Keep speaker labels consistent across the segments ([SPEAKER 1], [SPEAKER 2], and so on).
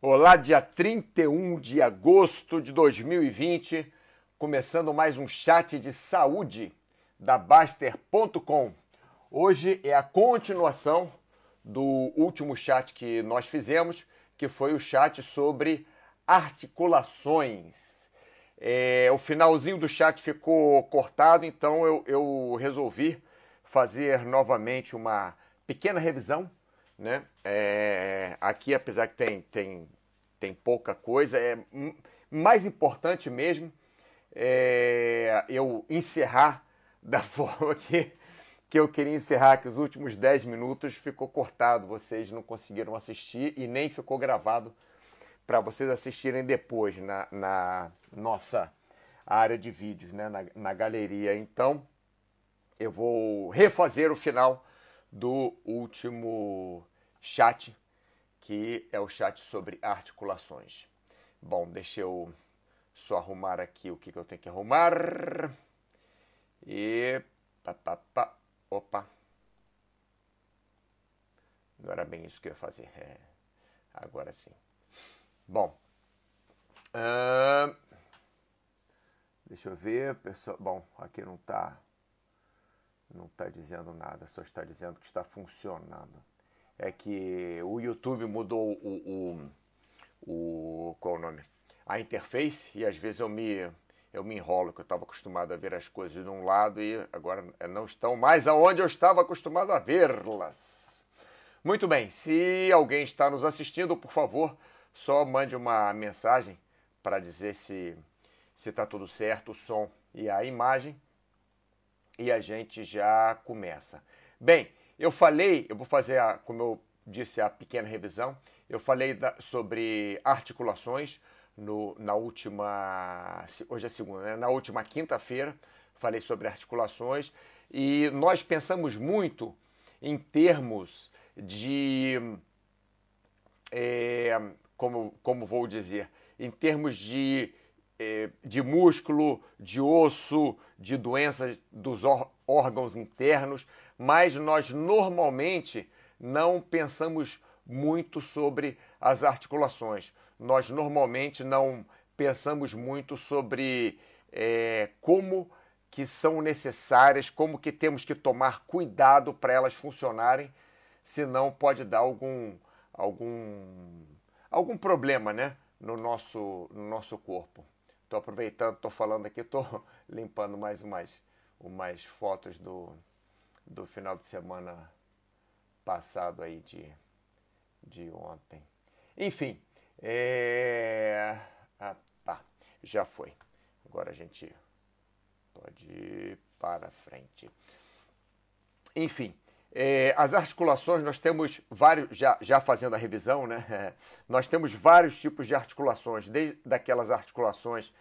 [SPEAKER 1] Olá, dia 31 de agosto de 2020, começando mais um chat de saúde da Baster.com. Hoje é a continuação do último chat que nós fizemos, que foi o chat sobre articulações. É, o finalzinho do chat ficou cortado, então eu, eu resolvi fazer novamente uma pequena revisão né? É, aqui, apesar que tem, tem, tem pouca coisa, é mais importante mesmo é, eu encerrar da forma que, que eu queria encerrar, que os últimos 10 minutos ficou cortado, vocês não conseguiram assistir e nem ficou gravado para vocês assistirem depois na, na nossa área de vídeos, né? na, na galeria. Então, eu vou refazer o final do último chat, que é o chat sobre articulações. Bom, deixa eu só arrumar aqui o que, que eu tenho que arrumar. E. Pá, pá, pá. Opa! Não era bem isso que eu ia fazer. É, agora sim. Bom. deixa eu ver. Pessoal, bom, aqui não está não está dizendo nada, só está dizendo que está funcionando. É que o YouTube mudou o, o, o qual o nome? A interface e às vezes eu me eu me enrolo, que eu estava acostumado a ver as coisas de um lado e agora não estão mais aonde eu estava acostumado a vê-las. Muito bem, se alguém está nos assistindo, por favor, só mande uma mensagem para dizer se se está tudo certo, o som e a imagem e a gente já começa. Bem, eu falei, eu vou fazer, a, como eu disse, a pequena revisão. Eu falei da, sobre articulações no, na última, hoje é segunda, né? na última quinta-feira, falei sobre articulações e nós pensamos muito em termos de, é, como, como vou dizer, em termos de é, de músculo, de osso, de doenças dos órgãos internos, mas nós normalmente não pensamos muito sobre as articulações. Nós normalmente não pensamos muito sobre é, como que são necessárias, como que temos que tomar cuidado para elas funcionarem, senão pode dar algum algum algum problema, né, no nosso no nosso corpo. Estou aproveitando, estou falando aqui, estou limpando mais umas, umas fotos do, do final de semana passado aí de, de ontem. Enfim, é... ah, tá, já foi. Agora a gente pode ir para frente. Enfim, é, as articulações, nós temos vários, já, já fazendo a revisão, né? nós temos vários tipos de articulações, desde aquelas articulações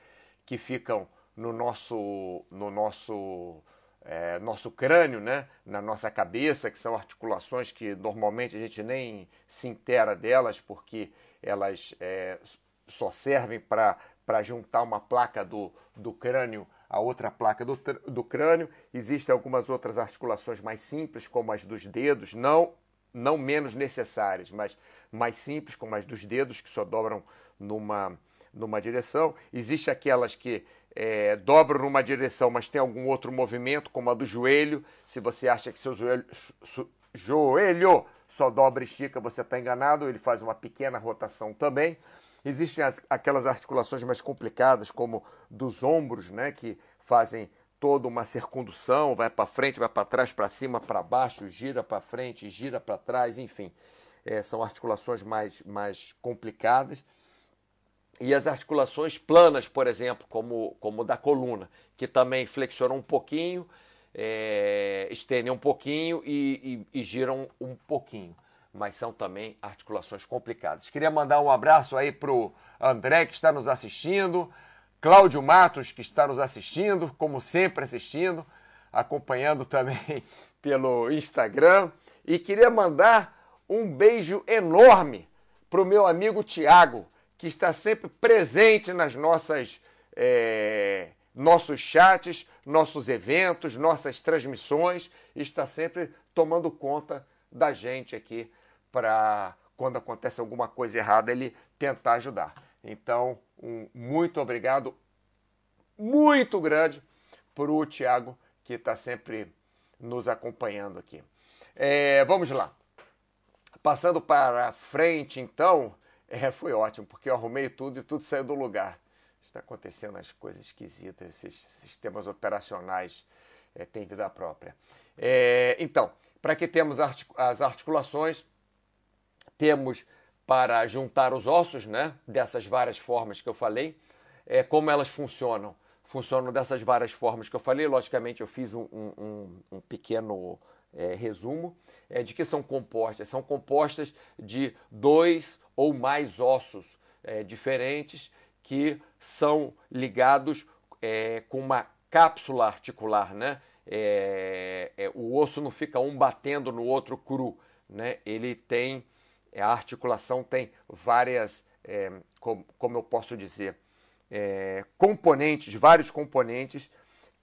[SPEAKER 1] que ficam no nosso, no nosso, é, nosso crânio, né? na nossa cabeça, que são articulações que normalmente a gente nem se intera delas, porque elas é, só servem para juntar uma placa do, do crânio a outra placa do, do crânio. Existem algumas outras articulações mais simples, como as dos dedos, não, não menos necessárias, mas mais simples, como as dos dedos, que só dobram numa, numa direção. Existem aquelas que é, dobram numa direção, mas tem algum outro movimento, como a do joelho. Se você acha que seu joelho, joelho só dobra e estica, você está enganado. Ele faz uma pequena rotação também. Existem as, aquelas articulações mais complicadas, como dos ombros, né, que fazem toda uma circundução, vai para frente, vai para trás, para cima, para baixo, gira para frente, gira para trás, enfim. É, são articulações mais, mais complicadas. E as articulações planas, por exemplo, como, como da coluna, que também flexionam um pouquinho, é, estendem um pouquinho e, e, e giram um pouquinho mas são também articulações complicadas. Queria mandar um abraço aí para o André, que está nos assistindo, Cláudio Matos, que está nos assistindo, como sempre assistindo, acompanhando também pelo Instagram. E queria mandar um beijo enorme para o meu amigo Tiago, que está sempre presente nas nossas é, nossos chats, nossos eventos, nossas transmissões, está sempre tomando conta da gente aqui para quando acontece alguma coisa errada, ele tentar ajudar. Então, um muito obrigado, muito grande para o Tiago, que está sempre nos acompanhando aqui. É, vamos lá. Passando para frente, então, é, foi ótimo, porque eu arrumei tudo e tudo saiu do lugar. Está acontecendo as coisas esquisitas, esses sistemas operacionais é, têm vida própria. É, então, para que temos as articulações, temos para juntar os ossos, né, dessas várias formas que eu falei, é, como elas funcionam. Funcionam dessas várias formas que eu falei. Logicamente, eu fiz um, um, um pequeno é, resumo é, de que são compostas. São compostas de dois ou mais ossos é, diferentes que são ligados é, com uma cápsula articular, né? É, é, o osso não fica um batendo no outro cru, né? Ele tem é, a articulação tem várias, como, como, eu posso dizer, componentes, vários componentes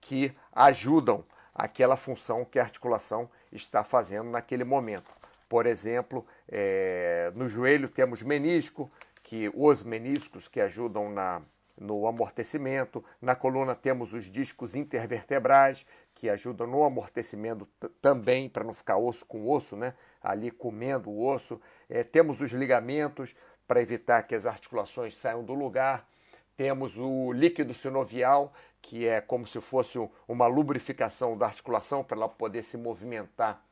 [SPEAKER 1] que ajudam aquela função que a articulação está fazendo naquele momento. Por exemplo, é, no joelho temos menisco, que os meniscos que ajudam na, no amortecimento. Na coluna temos os discos intervertebrais, que ajudam no amortecimento também, para não ficar osso com osso, né? ali comendo o osso. É, temos os ligamentos, para evitar que as articulações saiam do lugar. Temos o líquido sinovial, que é como se fosse uma lubrificação da articulação para ela poder se movimentar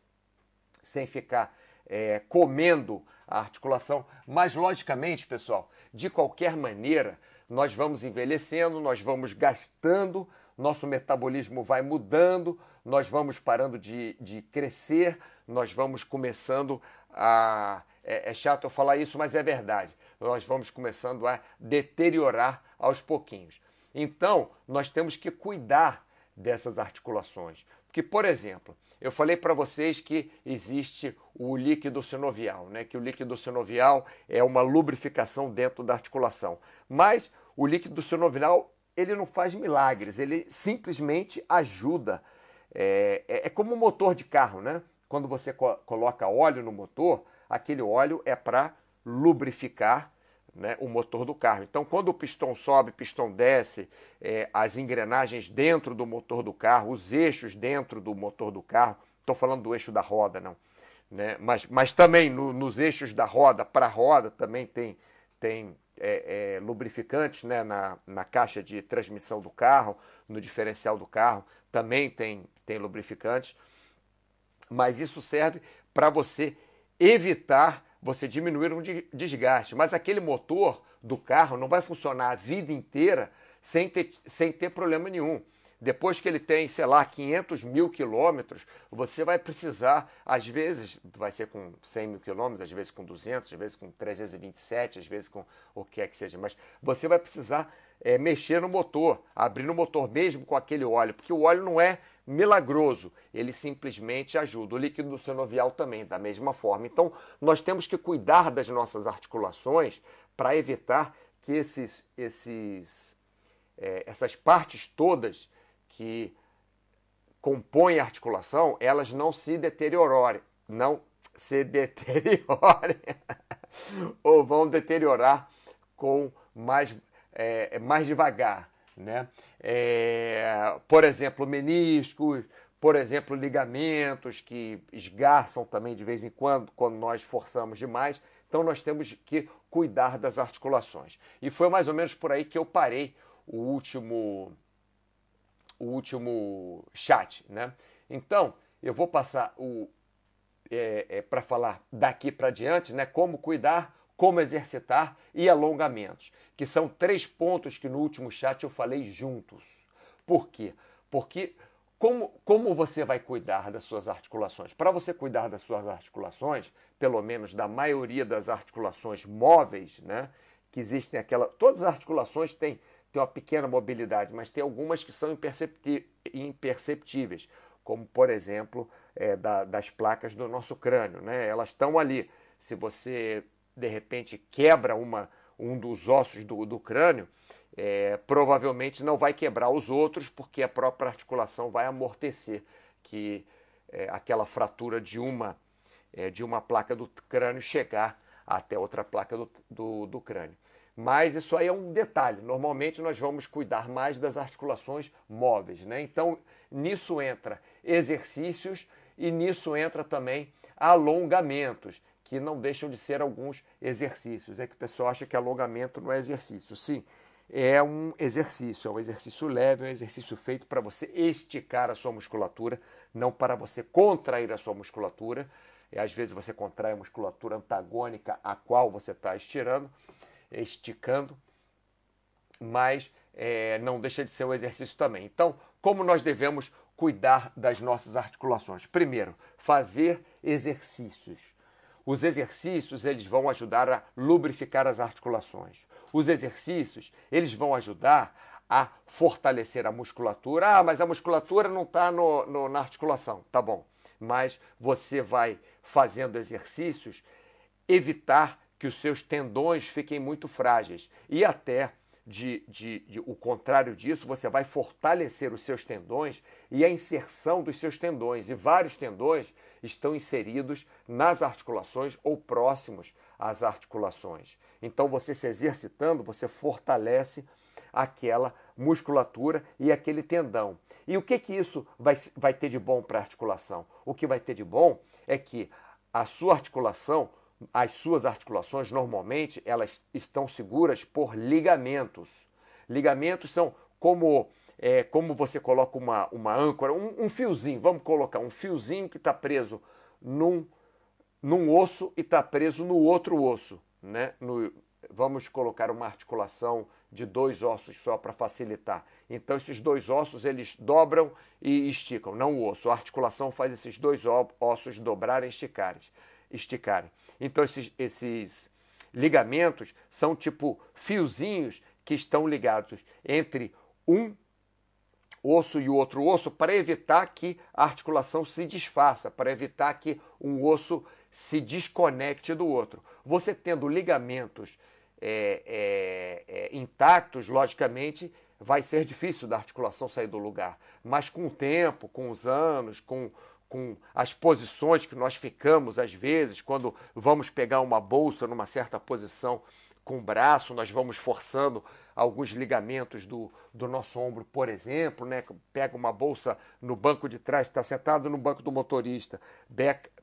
[SPEAKER 1] sem ficar é, comendo a articulação. Mas, logicamente, pessoal, de qualquer maneira, nós vamos envelhecendo, nós vamos gastando, nosso metabolismo vai mudando, nós vamos parando de, de crescer, nós vamos começando a. É, é chato eu falar isso, mas é verdade. Nós vamos começando a deteriorar aos pouquinhos. Então, nós temos que cuidar dessas articulações. Porque, por exemplo, eu falei para vocês que existe o líquido sinovial, né? que o líquido sinovial é uma lubrificação dentro da articulação. Mas o líquido sinovial ele não faz milagres, ele simplesmente ajuda. É, é, é como um motor de carro, né? Quando você co coloca óleo no motor, aquele óleo é para lubrificar né, o motor do carro. Então, quando o pistão sobe, o pistão desce, é, as engrenagens dentro do motor do carro, os eixos dentro do motor do carro, estou falando do eixo da roda, não. Né? Mas, mas também no, nos eixos da roda, para a roda, também tem, tem é, é, lubrificantes né? na, na caixa de transmissão do carro, no diferencial do carro, também tem, tem lubrificantes. Mas isso serve para você evitar você diminuir um desgaste. Mas aquele motor do carro não vai funcionar a vida inteira sem ter, sem ter problema nenhum. Depois que ele tem, sei lá, 500 mil quilômetros, você vai precisar, às vezes, vai ser com 100 mil quilômetros, às vezes com 200, às vezes com 327, às vezes com o que é que seja, mas você vai precisar é, mexer no motor, abrir o motor mesmo com aquele óleo, porque o óleo não é milagroso, ele simplesmente ajuda. O líquido sinovial também, da mesma forma. Então, nós temos que cuidar das nossas articulações para evitar que esses, esses, é, essas partes todas que compõem a articulação, elas não se deteriorem, não se deteriorem, ou vão deteriorar com mais, é, mais devagar né? É, por exemplo, meniscos, por exemplo, ligamentos que esgarçam também de vez em quando, quando nós forçamos demais. Então, nós temos que cuidar das articulações. E foi mais ou menos por aí que eu parei o último, o último chat. Né? Então, eu vou passar o, é, é, para falar daqui para diante né, como cuidar como exercitar e alongamentos, que são três pontos que no último chat eu falei juntos. Por quê? Porque como, como você vai cuidar das suas articulações? Para você cuidar das suas articulações, pelo menos da maioria das articulações móveis, né? Que existem aquela. Todas as articulações têm, têm uma pequena mobilidade, mas tem algumas que são imperceptíveis, como por exemplo é, da, das placas do nosso crânio, né? Elas estão ali. Se você de repente quebra uma, um dos ossos do, do crânio, é, provavelmente não vai quebrar os outros, porque a própria articulação vai amortecer que é, aquela fratura de uma, é, de uma placa do crânio chegar até outra placa do, do, do crânio. Mas isso aí é um detalhe. Normalmente nós vamos cuidar mais das articulações móveis, né? Então, nisso entra exercícios e nisso entra também alongamentos, que não deixam de ser alguns exercícios. É que o pessoal acha que alongamento não é exercício. Sim, é um exercício, é um exercício leve, é um exercício feito para você esticar a sua musculatura, não para você contrair a sua musculatura. E às vezes você contrai a musculatura antagônica a qual você está estirando esticando, mas é, não deixa de ser um exercício também. Então, como nós devemos cuidar das nossas articulações? Primeiro, fazer exercícios. Os exercícios eles vão ajudar a lubrificar as articulações. Os exercícios eles vão ajudar a fortalecer a musculatura. Ah, mas a musculatura não está na articulação. Tá bom. Mas você vai fazendo exercícios evitar que os seus tendões fiquem muito frágeis. E até de, de, de, o contrário disso, você vai fortalecer os seus tendões e a inserção dos seus tendões. E vários tendões estão inseridos nas articulações ou próximos às articulações. Então, você se exercitando, você fortalece aquela musculatura e aquele tendão. E o que, que isso vai, vai ter de bom para a articulação? O que vai ter de bom é que a sua articulação as suas articulações normalmente elas estão seguras por ligamentos. Ligamentos são como é, como você coloca uma, uma âncora, um, um fiozinho, vamos colocar um fiozinho que está preso num, num osso e está preso no outro osso. Né? No, vamos colocar uma articulação de dois ossos só para facilitar. Então esses dois ossos eles dobram e esticam, não o osso. A articulação faz esses dois ossos dobrarem e esticarem. esticarem. Então, esses, esses ligamentos são tipo fiozinhos que estão ligados entre um osso e o outro osso para evitar que a articulação se desfaça, para evitar que um osso se desconecte do outro. Você tendo ligamentos é, é, é, intactos, logicamente, vai ser difícil da articulação sair do lugar. Mas com o tempo, com os anos, com com as posições que nós ficamos às vezes, quando vamos pegar uma bolsa numa certa posição com o braço, nós vamos forçando alguns ligamentos do, do nosso ombro, por exemplo, né? pega uma bolsa no banco de trás, está sentado no banco do motorista,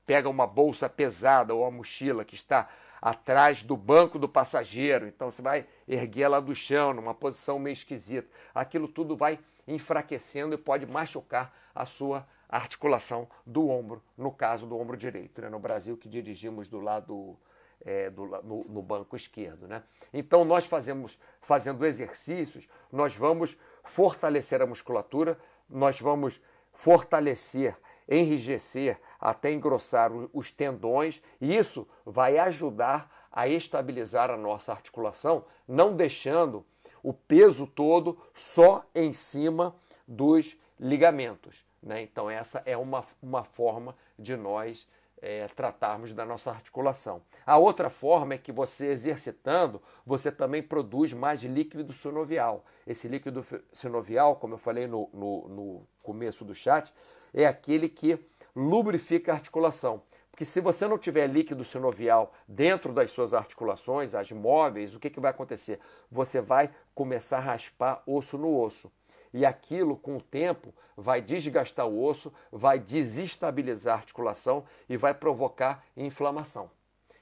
[SPEAKER 1] pega uma bolsa pesada ou a mochila que está atrás do banco do passageiro, então você vai erguer ela do chão, numa posição meio esquisita. Aquilo tudo vai enfraquecendo e pode machucar a sua a articulação do ombro, no caso do ombro direito, né? no Brasil que dirigimos do lado é, do, no, no, banco esquerdo. Né? Então nós fazemos, fazendo exercícios, nós vamos fortalecer a musculatura, nós vamos fortalecer, enrijecer, até engrossar os tendões, e isso vai ajudar a estabilizar a nossa articulação, não deixando o peso todo só em cima dos ligamentos. Né? Então, essa é uma, uma forma de nós é, tratarmos da nossa articulação. A outra forma é que você exercitando, você também produz mais líquido sinovial. Esse líquido sinovial, como eu falei no, no, no começo do chat, é aquele que lubrifica a articulação. Porque se você não tiver líquido sinovial dentro das suas articulações, as móveis, o que, que vai acontecer? Você vai começar a raspar osso no osso e aquilo, com o tempo, vai desgastar o osso, vai desestabilizar a articulação e vai provocar inflamação.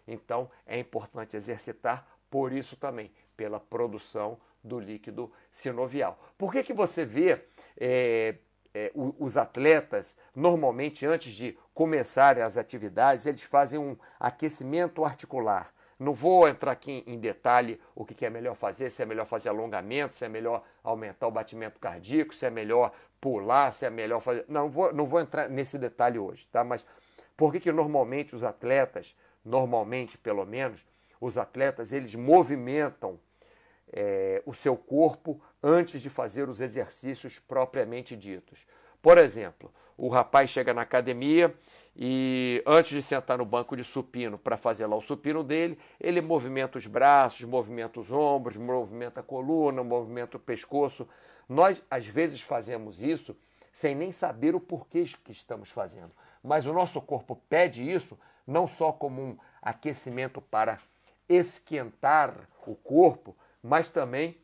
[SPEAKER 1] Então, é importante exercitar por isso também, pela produção do líquido sinovial. Por que, que você vê é, é, os atletas, normalmente, antes de começarem as atividades, eles fazem um aquecimento articular. Não vou entrar aqui em detalhe o que é melhor fazer, se é melhor fazer alongamento, se é melhor aumentar o batimento cardíaco, se é melhor pular, se é melhor fazer. Não, vou, não vou entrar nesse detalhe hoje, tá? Mas por que, que normalmente os atletas, normalmente pelo menos, os atletas eles movimentam é, o seu corpo antes de fazer os exercícios propriamente ditos? Por exemplo, o rapaz chega na academia e antes de sentar no banco de supino para fazer lá o supino dele, ele movimenta os braços, movimenta os ombros, movimenta a coluna, movimenta o pescoço. Nós, às vezes, fazemos isso sem nem saber o porquê que estamos fazendo. Mas o nosso corpo pede isso não só como um aquecimento para esquentar o corpo, mas também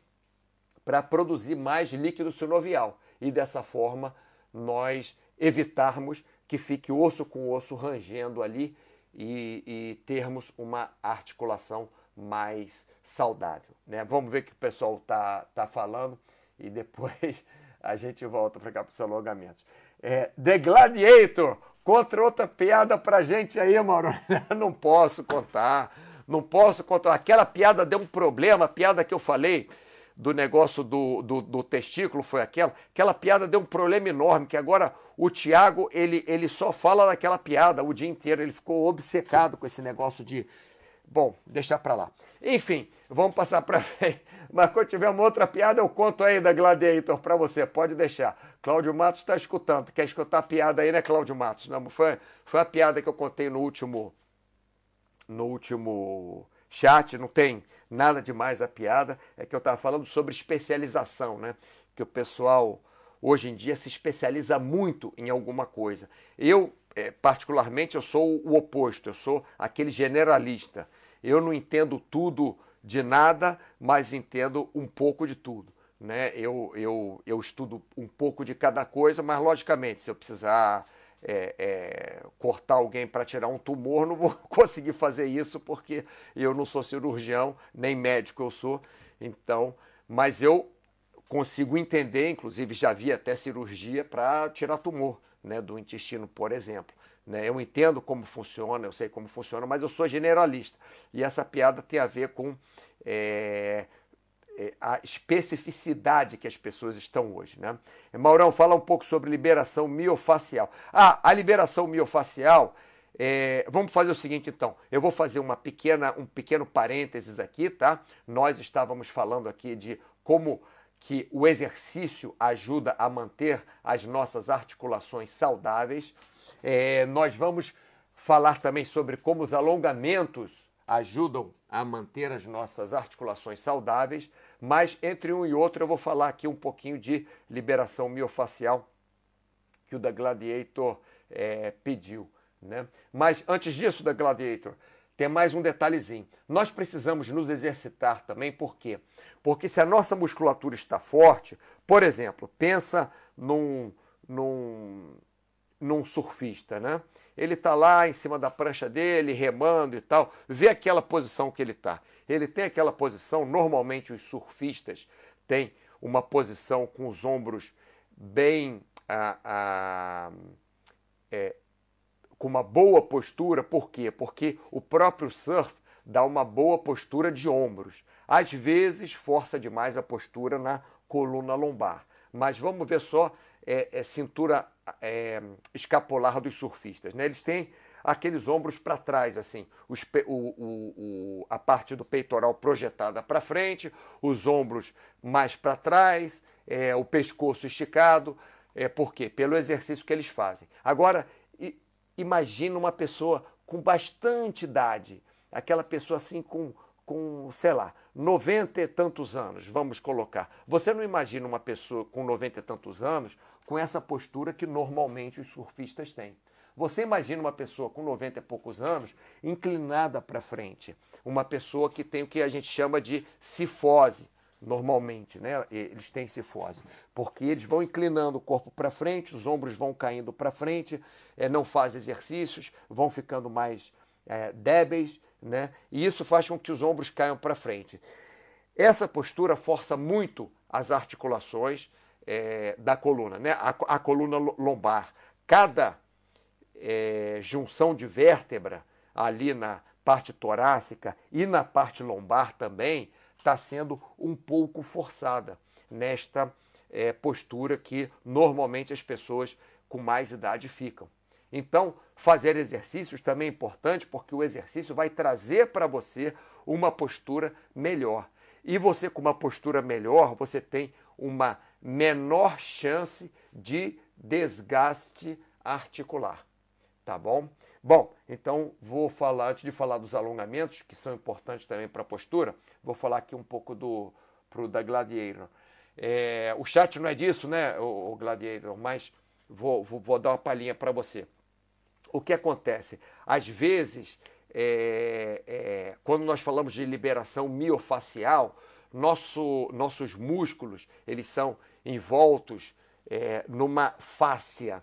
[SPEAKER 1] para produzir mais líquido sinovial e dessa forma nós evitarmos que fique osso com osso rangendo ali e, e termos uma articulação mais saudável. Né? Vamos ver o que o pessoal está tá falando e depois a gente volta para cá para os alongamentos. É, The Gladiator, contra outra piada para gente aí, Mauro. Não posso contar, não posso contar. Aquela piada deu um problema, a piada que eu falei do negócio do, do, do, testículo foi aquela. Aquela piada deu um problema enorme, que agora o Tiago, ele, ele só fala daquela piada o dia inteiro. Ele ficou obcecado com esse negócio de... Bom, deixar para lá. Enfim, vamos passar para frente. Mas quando tiver uma outra piada, eu conto aí da Gladiator para você. Pode deixar. Cláudio Matos está escutando. Quer escutar a piada aí, né, Cláudio Matos? Não, foi, foi a piada que eu contei no último... No último chat, não tem nada demais a piada, é que eu estava falando sobre especialização, né? Que o pessoal hoje em dia se especializa muito em alguma coisa. Eu, é, particularmente, eu sou o oposto, eu sou aquele generalista. Eu não entendo tudo de nada, mas entendo um pouco de tudo. Né? Eu, eu, eu estudo um pouco de cada coisa, mas logicamente, se eu precisar é, é, cortar alguém para tirar um tumor, não vou conseguir fazer isso porque eu não sou cirurgião, nem médico eu sou. Então, mas eu consigo entender, inclusive já vi até cirurgia para tirar tumor né, do intestino, por exemplo. Né? Eu entendo como funciona, eu sei como funciona, mas eu sou generalista. E essa piada tem a ver com é, é, a especificidade que as pessoas estão hoje. Né? Maurão, fala um pouco sobre liberação miofacial. Ah, a liberação miofacial, é, vamos fazer o seguinte então, eu vou fazer uma pequena, um pequeno parênteses aqui, tá? Nós estávamos falando aqui de como que o exercício ajuda a manter as nossas articulações saudáveis. É, nós vamos falar também sobre como os alongamentos ajudam a manter as nossas articulações saudáveis, mas entre um e outro eu vou falar aqui um pouquinho de liberação miofacial que o da Gladiator é, pediu. Né? Mas antes disso, da Gladiator, tem mais um detalhezinho. Nós precisamos nos exercitar também, por quê? Porque se a nossa musculatura está forte, por exemplo, pensa num, num, num surfista, né? ele está lá em cima da prancha dele, remando e tal, vê aquela posição que ele está. Ele tem aquela posição, normalmente os surfistas têm uma posição com os ombros bem. Ah, ah, é, com uma boa postura, por quê? Porque o próprio surf dá uma boa postura de ombros. Às vezes força demais a postura na coluna lombar. Mas vamos ver só é, é cintura é, escapular dos surfistas. Né? Eles têm aqueles ombros para trás, assim, os, o, o, o, a parte do peitoral projetada para frente, os ombros mais para trás, é, o pescoço esticado. É, por quê? Pelo exercício que eles fazem. Agora, imagina uma pessoa com bastante idade, aquela pessoa assim com com, sei lá, 90 e tantos anos, vamos colocar. Você não imagina uma pessoa com 90 e tantos anos com essa postura que normalmente os surfistas têm. Você imagina uma pessoa com 90 e poucos anos inclinada para frente, uma pessoa que tem o que a gente chama de cifose, normalmente, né? Eles têm cifose, porque eles vão inclinando o corpo para frente, os ombros vão caindo para frente, é, não fazem exercícios, vão ficando mais é, débeis, né? E isso faz com que os ombros caiam para frente. Essa postura força muito as articulações é, da coluna, né? A, a, coluna lombar. Cada junção de vértebra ali na parte torácica e na parte lombar também está sendo um pouco forçada nesta é, postura que normalmente as pessoas com mais idade ficam. Então, fazer exercícios também é importante porque o exercício vai trazer para você uma postura melhor. E você, com uma postura melhor, você tem uma menor chance de desgaste articular. Tá bom? Bom, então vou falar, antes de falar dos alongamentos, que são importantes também para a postura, vou falar aqui um pouco do pro da Gladiator. É, o chat não é disso, né, o, o Gladiator, mas vou, vou, vou dar uma palhinha para você o que acontece? Às vezes, é, quando nós falamos de liberação miofacial, nosso, nossos músculos eles são envoltos é, numa fáscia.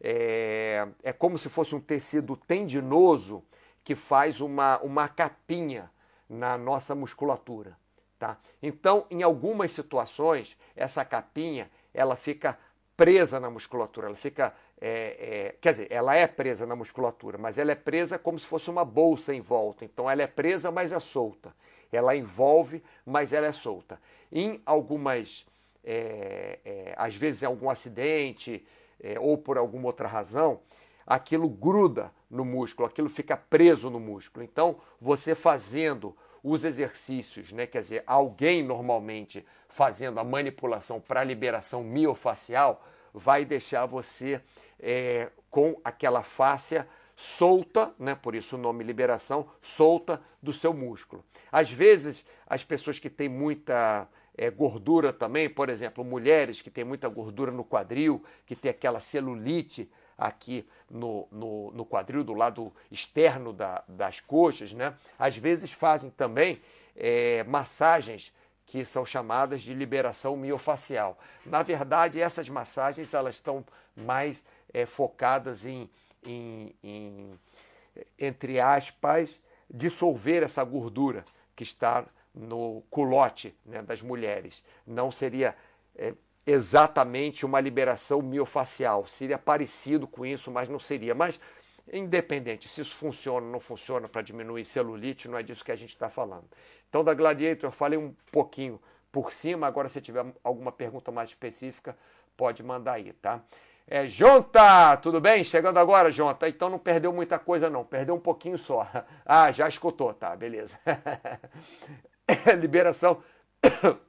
[SPEAKER 1] É, é como se fosse um tecido tendinoso que faz uma, uma capinha na nossa musculatura. Tá? Então, em algumas situações, essa capinha ela fica presa na musculatura, ela fica, é, é, quer dizer, ela é presa na musculatura, mas ela é presa como se fosse uma bolsa em volta. Então, ela é presa, mas é solta. Ela envolve, mas ela é solta. Em algumas, é, é às vezes, em algum acidente é, ou por alguma outra razão, aquilo gruda no músculo, aquilo fica preso no músculo. Então, você fazendo os exercícios, né? quer dizer, alguém normalmente fazendo a manipulação para liberação miofacial vai deixar você é, com aquela fáscia solta, né? por isso o nome liberação, solta do seu músculo. Às vezes, as pessoas que têm muita é, gordura também, por exemplo, mulheres que têm muita gordura no quadril, que tem aquela celulite aqui no, no, no quadril, do lado externo da, das coxas, né? Às vezes fazem também é, massagens que são chamadas de liberação miofacial. Na verdade, essas massagens elas estão mais é, focadas em, em, em, entre aspas, dissolver essa gordura que está no culote né, das mulheres. Não seria é, exatamente uma liberação miofacial. Seria parecido com isso, mas não seria. Mas, independente se isso funciona ou não funciona para diminuir celulite, não é disso que a gente está falando. Então, da Gladiator, eu falei um pouquinho por cima. Agora, se tiver alguma pergunta mais específica, pode mandar aí, tá? É, Jonta, tudo bem? Chegando agora, Jonta. Então não perdeu muita coisa, não. Perdeu um pouquinho só. Ah, já escutou, tá, beleza. Liberação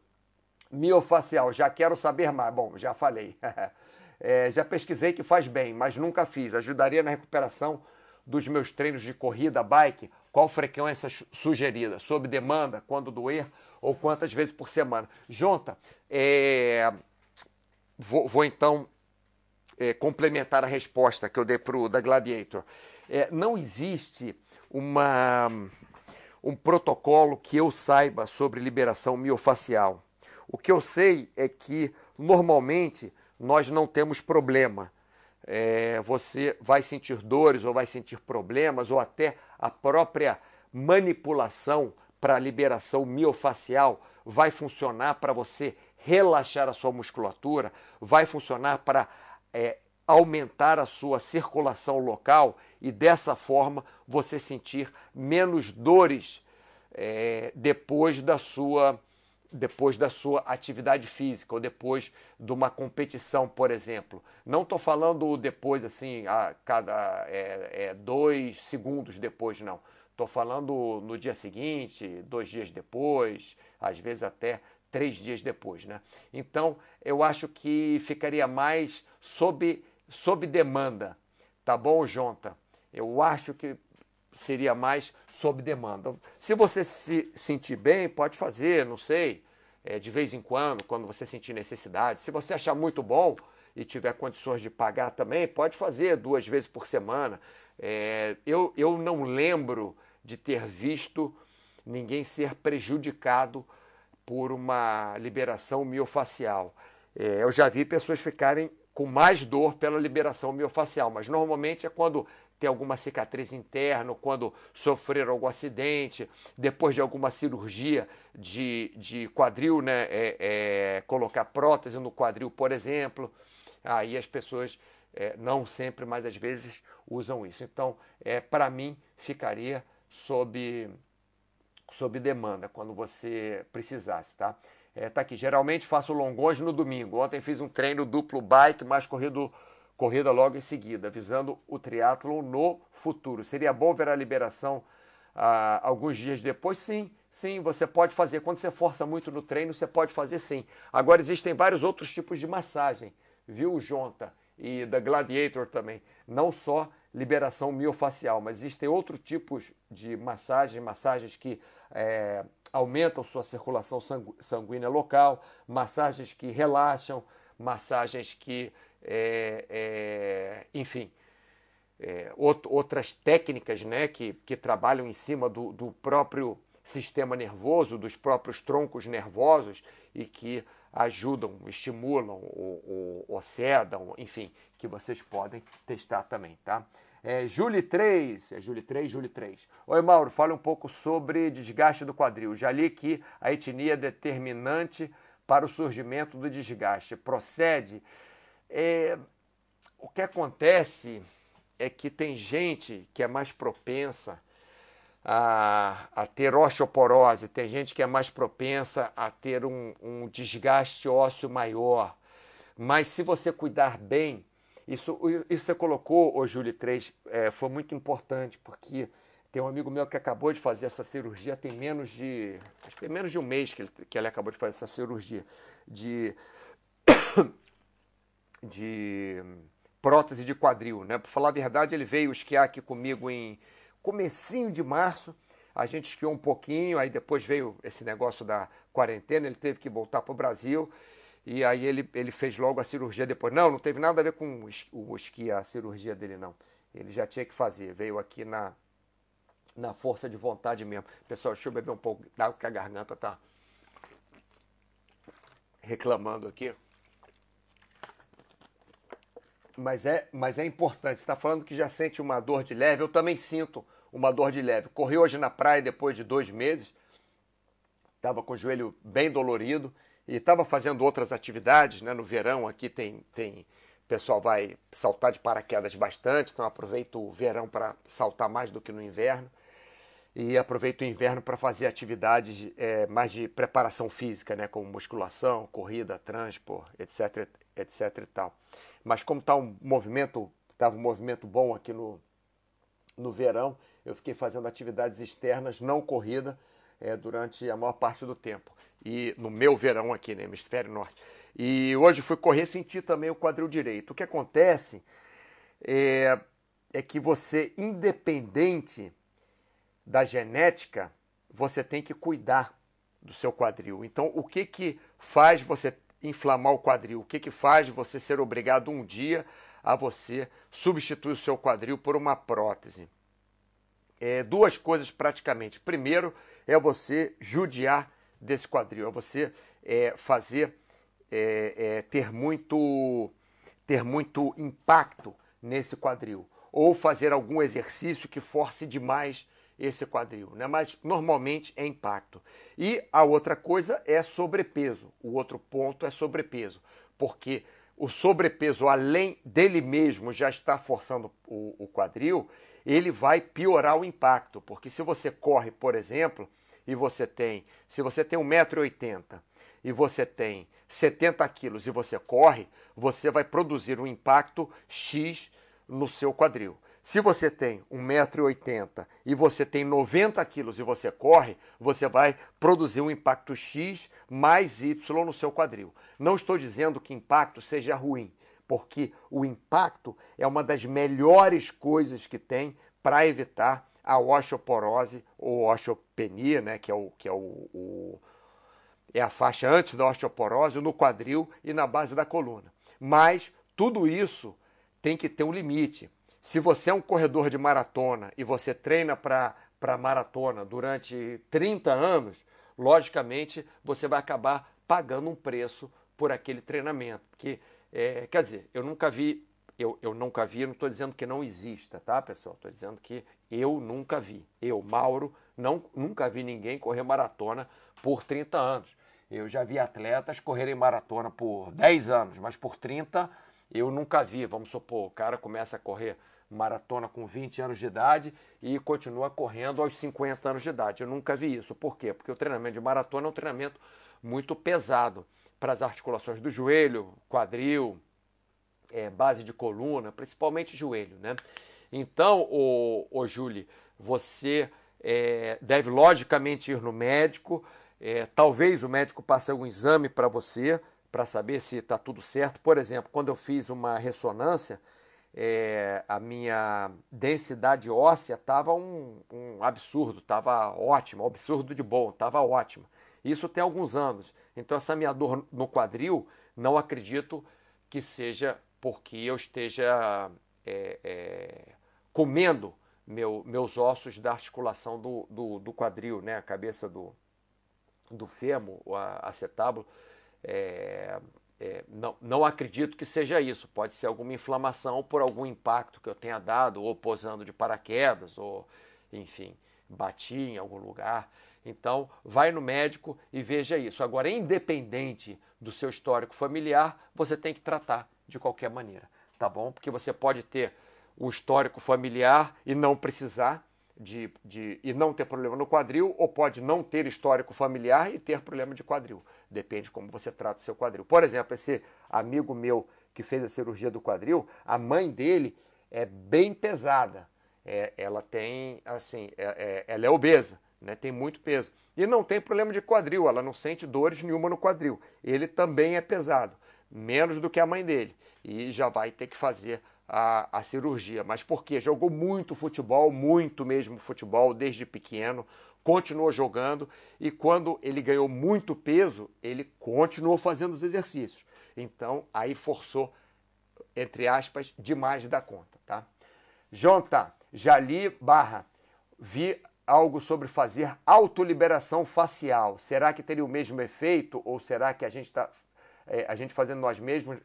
[SPEAKER 1] Miofacial, já quero saber mais. Bom, já falei. é, já pesquisei que faz bem, mas nunca fiz. Ajudaria na recuperação dos meus treinos de corrida, bike? Qual frequência sugerida? Sob demanda? Quando doer? Ou quantas vezes por semana? Jonta, é... vou, vou, então é, complementar a resposta que eu dei para o da Gladiator. É, não existe uma, um protocolo que eu saiba sobre liberação miofacial. O que eu sei é que normalmente nós não temos problema. É, você vai sentir dores ou vai sentir problemas ou até a própria manipulação para liberação miofacial vai funcionar para você relaxar a sua musculatura, vai funcionar para é, aumentar a sua circulação local e dessa forma você sentir menos dores é, depois da sua depois da sua atividade física ou depois de uma competição, por exemplo. Não estou falando depois, assim, a cada é, é, dois segundos depois, não. Estou falando no dia seguinte, dois dias depois, às vezes até três dias depois, né? Então, eu acho que ficaria mais sob, sob demanda, tá bom, Jonta? Eu acho que seria mais sob demanda. Se você se sentir bem, pode fazer, não sei, é, de vez em quando, quando você sentir necessidade. Se você achar muito bom e tiver condições de pagar também, pode fazer duas vezes por semana. É, eu, eu não lembro de ter visto ninguém ser prejudicado por uma liberação miofacial. É, eu já vi pessoas ficarem com mais dor pela liberação miofacial, mas normalmente é quando tem alguma cicatriz interna, quando sofreram algum acidente, depois de alguma cirurgia de, de quadril, né, é, é, colocar prótese no quadril, por exemplo, aí as pessoas é, não sempre, mas às vezes usam isso. Então, é, para mim, ficaria sob, sob demanda quando você precisasse, tá? É, tá aqui, geralmente faço longões no domingo. Ontem fiz um treino duplo bike, mais corrido corrida logo em seguida, visando o triatlo no futuro. Seria bom ver a liberação ah, alguns dias depois? Sim, sim, você pode fazer. Quando você força muito no treino, você pode fazer sim. Agora existem vários outros tipos de massagem, viu, Jonta? E da Gladiator também. Não só liberação miofacial, mas existem outros tipos de massagem, massagens que é, aumentam sua circulação sanguínea local, massagens que relaxam, massagens que é, é, enfim, é, outras técnicas né, que, que trabalham em cima do, do próprio sistema nervoso, dos próprios troncos nervosos e que ajudam, estimulam ou, ou, ou sedam, enfim, que vocês podem testar também, tá? É, Julie 3, é Julie 3, Julie 3. Oi, Mauro, fala um pouco sobre desgaste do quadril. Já li que a etnia é determinante para o surgimento do desgaste. Procede? É, o que acontece é que tem gente que é mais propensa a, a ter osteoporose, tem gente que é mais propensa a ter um, um desgaste ósseo maior. Mas se você cuidar bem, isso, isso você colocou, ô Júlio 3, é, foi muito importante, porque tem um amigo meu que acabou de fazer essa cirurgia, tem menos de. Acho que tem menos de um mês que ele, que ele acabou de fazer essa cirurgia de. De prótese de quadril, né? Para falar a verdade, ele veio esquiar aqui comigo em comecinho de março. A gente esquiou um pouquinho, aí depois veio esse negócio da quarentena, ele teve que voltar para o Brasil. E aí ele, ele fez logo a cirurgia depois. Não, não teve nada a ver com o esqui, a cirurgia dele, não. Ele já tinha que fazer. Veio aqui na, na força de vontade mesmo. Pessoal, deixa eu beber um pouco d'água que a garganta tá reclamando aqui. Mas é, mas é importante. Você está falando que já sente uma dor de leve. Eu também sinto uma dor de leve. Corri hoje na praia depois de dois meses. Estava com o joelho bem dolorido e estava fazendo outras atividades, né? No verão aqui tem tem o pessoal vai saltar de paraquedas bastante, então aproveito o verão para saltar mais do que no inverno e aproveito o inverno para fazer atividades é, mais de preparação física, né? Como musculação, corrida, transport, etc, etc e tal. Mas como está um movimento, estava um movimento bom aqui no no verão, eu fiquei fazendo atividades externas, não corrida, é, durante a maior parte do tempo e no meu verão aqui, no né, hemisfério norte. E hoje fui correr senti também o quadril direito. O que acontece é, é que você, independente da genética, você tem que cuidar do seu quadril. Então, o que que faz você inflamar o quadril? O que que faz você ser obrigado um dia a você substituir o seu quadril por uma prótese? É, duas coisas praticamente. Primeiro é você judiar desse quadril, é você é, fazer é, é, ter muito ter muito impacto nesse quadril ou fazer algum exercício que force demais esse quadril, né? Mas normalmente é impacto. E a outra coisa é sobrepeso. O outro ponto é sobrepeso, porque o sobrepeso, além dele mesmo já está forçando o, o quadril, ele vai piorar o impacto, porque se você corre, por exemplo, e você tem, se você tem 1,80m e você tem 70 quilos e você corre, você vai produzir um impacto X no seu quadril. Se você tem 1,80m e você tem 90 quilos e você corre, você vai produzir um impacto X mais Y no seu quadril. Não estou dizendo que impacto seja ruim, porque o impacto é uma das melhores coisas que tem para evitar a osteoporose ou osteopenia, né, que é, o, que é, o, o, é a faixa antes da osteoporose, no quadril e na base da coluna. Mas tudo isso tem que ter um limite. Se você é um corredor de maratona e você treina para maratona durante 30 anos, logicamente você vai acabar pagando um preço por aquele treinamento. Porque, é, quer dizer, eu nunca vi eu, eu nunca vi, não estou dizendo que não exista, tá, pessoal? Estou dizendo que eu nunca vi. Eu, Mauro, não, nunca vi ninguém correr maratona por 30 anos. Eu já vi atletas correrem maratona por 10 anos, mas por 30 eu nunca vi. Vamos supor, o cara começa a correr maratona com 20 anos de idade e continua correndo aos 50 anos de idade. Eu nunca vi isso. Por quê? Porque o treinamento de maratona é um treinamento muito pesado para as articulações do joelho, quadril, é, base de coluna, principalmente joelho, né? Então, o, o Julie, você é, deve logicamente ir no médico. É, talvez o médico passe algum exame para você para saber se está tudo certo. Por exemplo, quando eu fiz uma ressonância, é, a minha densidade óssea estava um, um, absurdo, estava ótimo, absurdo de bom, estava ótima. Isso tem alguns anos. Então, essa minha dor no quadril, não acredito que seja porque eu esteja é, é, comendo meu, meus ossos da articulação do, do, do, quadril, né? a cabeça do, do fêmur, o acetábulo. É, é, não, não acredito que seja isso. Pode ser alguma inflamação por algum impacto que eu tenha dado, ou posando de paraquedas, ou enfim, bati em algum lugar. Então, vai no médico e veja isso. Agora, independente do seu histórico familiar, você tem que tratar de qualquer maneira, tá bom? Porque você pode ter o histórico familiar e não precisar de, de, e não ter problema no quadril, ou pode não ter histórico familiar e ter problema de quadril. Depende de como você trata o seu quadril. Por exemplo, esse amigo meu que fez a cirurgia do quadril, a mãe dele é bem pesada. É, ela tem, assim, é, é, ela é obesa, né? tem muito peso. E não tem problema de quadril, ela não sente dores nenhuma no quadril. Ele também é pesado, menos do que a mãe dele. E já vai ter que fazer a, a cirurgia. Mas por quê? Jogou muito futebol, muito mesmo futebol desde pequeno, continuou jogando e quando ele ganhou muito peso, ele continuou fazendo os exercícios. Então, aí forçou, entre aspas, demais da conta, tá? Jonta, já li barra, vi algo sobre fazer autoliberação facial. Será que teria o mesmo efeito ou será que a gente está é, a gente fazendo nós mesmos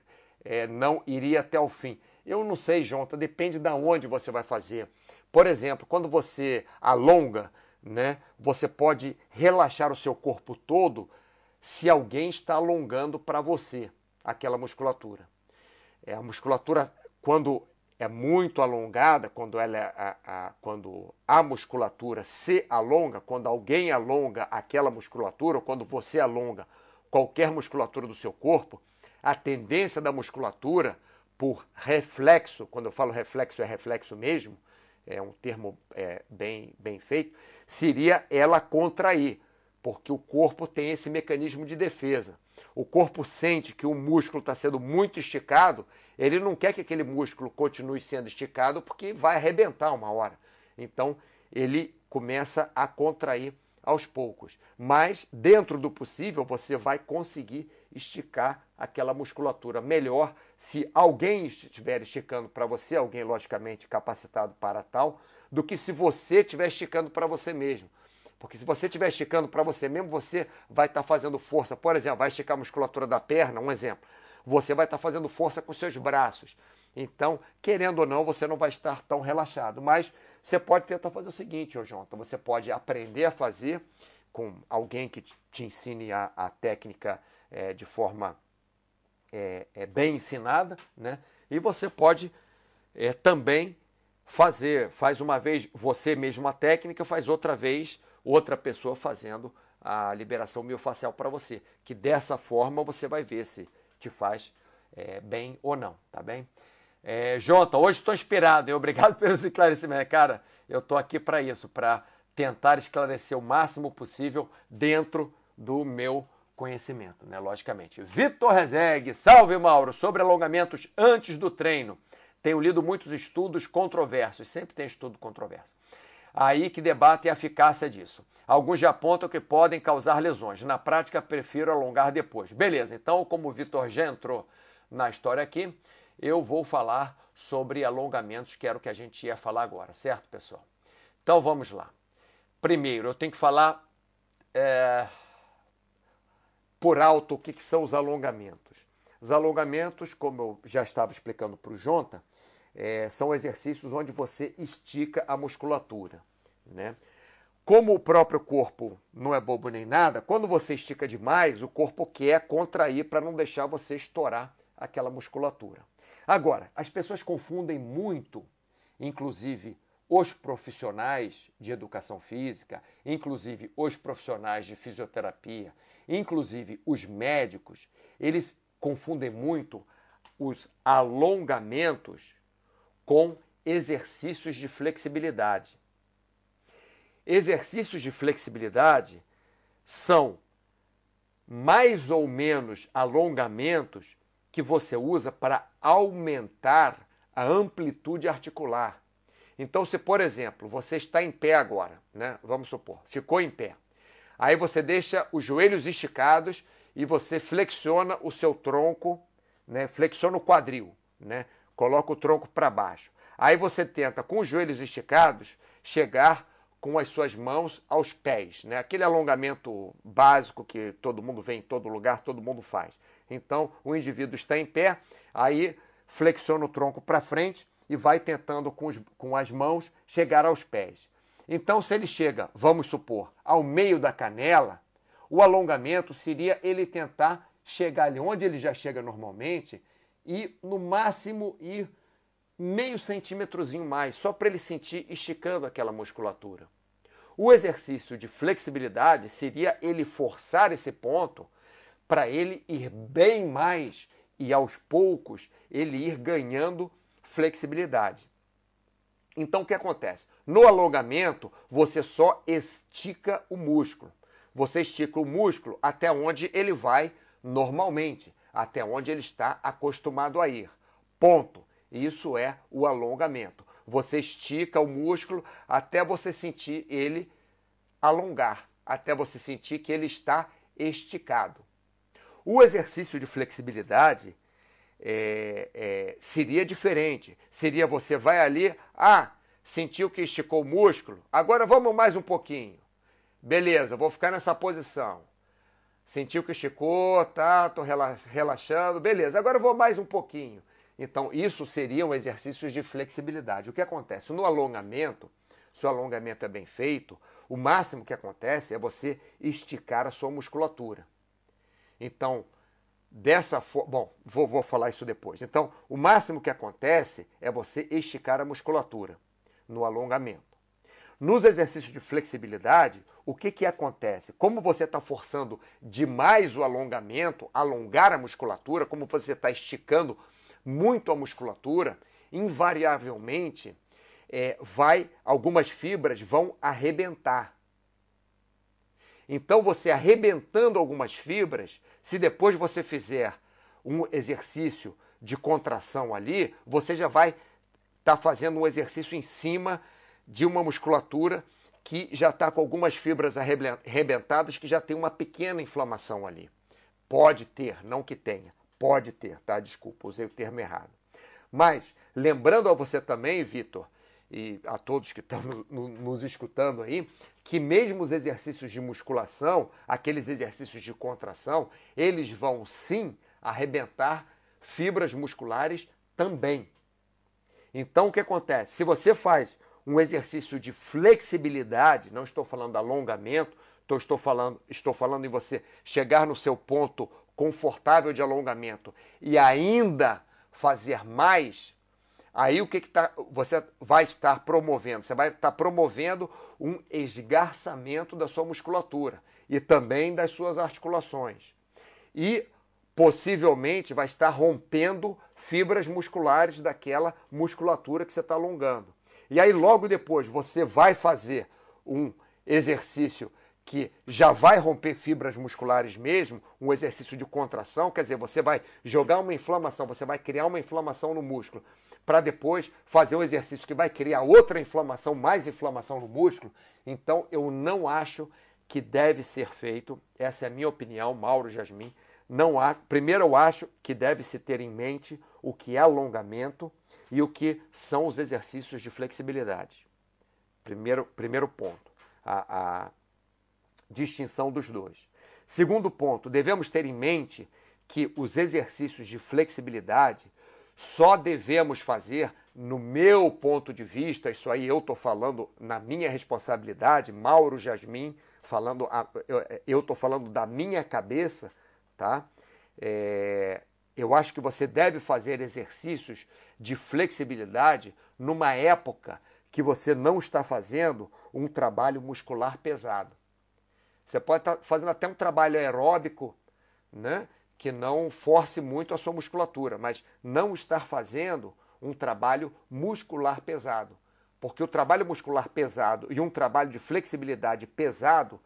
[SPEAKER 1] é, não iria até o fim? Eu não sei, Jonta, depende de onde você vai fazer. Por exemplo, quando você alonga, né, você pode relaxar o seu corpo todo se alguém está alongando para você aquela musculatura. É, a musculatura, quando é muito alongada, quando, ela é, a, a, quando a musculatura se alonga, quando alguém alonga aquela musculatura, ou quando você alonga qualquer musculatura do seu corpo, a tendência da musculatura por reflexo, quando eu falo reflexo, é reflexo mesmo, é um termo é, bem, bem feito, seria ela contrair, porque o corpo tem esse mecanismo de defesa. O corpo sente que o músculo está sendo muito esticado, ele não quer que aquele músculo continue sendo esticado porque vai arrebentar uma hora. Então ele começa a contrair aos poucos. Mas, dentro do possível, você vai conseguir esticar aquela musculatura melhor se alguém estiver esticando para você, alguém logicamente capacitado para tal, do que se você estiver esticando para você mesmo. Porque se você estiver esticando para você mesmo, você vai estar tá fazendo força. Por exemplo, vai esticar a musculatura da perna, um exemplo. Você vai estar tá fazendo força com seus braços. Então, querendo ou não, você não vai estar tão relaxado. Mas você pode tentar fazer o seguinte, ô Jonathan, você pode aprender a fazer com alguém que te ensine a, a técnica é, de forma é, é, bem ensinada, né? E você pode é, também fazer, faz uma vez você mesmo a técnica, faz outra vez outra pessoa fazendo a liberação miofascial para você. Que dessa forma você vai ver se te faz é, bem ou não, tá bem? É, Jota, hoje estou inspirado, e obrigado pelos esclarecimentos. Cara, eu estou aqui para isso, para tentar esclarecer o máximo possível dentro do meu conhecimento, né? Logicamente. Vitor Rezegue, salve Mauro, sobre alongamentos antes do treino. Tenho lido muitos estudos controversos, sempre tem estudo controverso. Aí que debatem a eficácia disso. Alguns já apontam que podem causar lesões. Na prática, prefiro alongar depois. Beleza, então, como o Vitor já entrou na história aqui, eu vou falar sobre alongamentos, que era o que a gente ia falar agora, certo, pessoal? Então vamos lá. Primeiro, eu tenho que falar é, por alto o que, que, são os alongamentos. Os alongamentos, como eu já estava explicando para o Jonta, é, são exercícios onde você estica a musculatura. Né? Como o próprio corpo não é bobo nem nada, quando você estica demais, o corpo quer contrair para não deixar você estourar aquela musculatura. Agora, as pessoas confundem muito, inclusive os profissionais de educação física, inclusive os profissionais de fisioterapia, inclusive os médicos, eles confundem muito os alongamentos com exercícios de flexibilidade. Exercícios de flexibilidade são mais ou menos alongamentos que você usa para aumentar a amplitude articular. Então, se por exemplo, você está em pé agora, né? Vamos supor, ficou em pé. Aí você deixa os joelhos esticados e você flexiona o seu tronco, né? Flexiona o quadril, né? Coloca o tronco para baixo. Aí você tenta, com os joelhos esticados, chegar com as suas mãos aos pés, né? Aquele alongamento básico que todo mundo vê em todo lugar, todo mundo faz. Então, o indivíduo está em pé, aí flexiona o tronco para frente e vai tentando com, os, com as mãos chegar aos pés. Então, se ele chega, vamos supor, ao meio da canela, o alongamento seria ele tentar chegar ali onde ele já chega normalmente e, no máximo, ir meio centímetrozinho mais, só para ele sentir esticando aquela musculatura. O exercício de flexibilidade seria ele forçar esse ponto para ele ir bem mais e aos poucos ele ir ganhando flexibilidade. Então o que acontece? No alongamento, você só estica o músculo. Você estica o músculo até onde ele vai normalmente, até onde ele está acostumado a ir. Ponto. Isso é o alongamento. Você estica o músculo até você sentir ele alongar, até você sentir que ele está esticado. O exercício de flexibilidade é, é, seria diferente. Seria você vai ali, ah, sentiu que esticou o músculo, agora vamos mais um pouquinho. Beleza, vou ficar nessa posição. Sentiu que esticou, tá, tô relaxando, beleza, agora vou mais um pouquinho. Então, isso seriam exercícios de flexibilidade. O que acontece? No alongamento, se o alongamento é bem feito, o máximo que acontece é você esticar a sua musculatura. Então, dessa forma. Bom, vou, vou falar isso depois. Então, o máximo que acontece é você esticar a musculatura no alongamento. Nos exercícios de flexibilidade, o que, que acontece? Como você está forçando demais o alongamento, alongar a musculatura, como você está esticando muito a musculatura, invariavelmente é, vai algumas fibras vão arrebentar. Então, você arrebentando algumas fibras, se depois você fizer um exercício de contração ali, você já vai estar tá fazendo um exercício em cima de uma musculatura que já está com algumas fibras arrebentadas, que já tem uma pequena inflamação ali. Pode ter, não que tenha, pode ter, tá? Desculpa, usei o termo errado. Mas, lembrando a você também, Vitor, e a todos que estão no, no, nos escutando aí, que mesmo os exercícios de musculação, aqueles exercícios de contração, eles vão sim arrebentar fibras musculares também. Então o que acontece? Se você faz um exercício de flexibilidade, não estou falando alongamento, estou falando, estou falando em você chegar no seu ponto confortável de alongamento e ainda fazer mais, aí o que, que tá, você vai estar promovendo? Você vai estar promovendo um esgarçamento da sua musculatura e também das suas articulações. E possivelmente vai estar rompendo fibras musculares daquela musculatura que você está alongando. E aí, logo depois, você vai fazer um exercício que já vai romper fibras musculares mesmo, um exercício de contração, quer dizer, você vai jogar uma inflamação, você vai criar uma inflamação no músculo, para depois fazer um exercício que vai criar outra inflamação, mais inflamação no músculo. Então, eu não acho que deve ser feito, essa é a minha opinião, Mauro Jasmin, não há, primeiro eu acho que deve se ter em mente o que é alongamento e o que são os exercícios de flexibilidade. Primeiro, primeiro ponto, a, a distinção dos dois. Segundo ponto, devemos ter em mente que os exercícios de flexibilidade só devemos fazer, no meu ponto de vista, isso aí eu estou falando na minha responsabilidade, Mauro Jasmin, falando, eu estou falando da minha cabeça, tá? É, eu acho que você deve fazer exercícios de flexibilidade numa época que você não está fazendo um trabalho muscular pesado. Você pode estar fazendo até um trabalho aeróbico, né? que não force muito a sua musculatura, mas não estar fazendo um trabalho muscular pesado. Porque o trabalho muscular pesado e um trabalho de flexibilidade pesado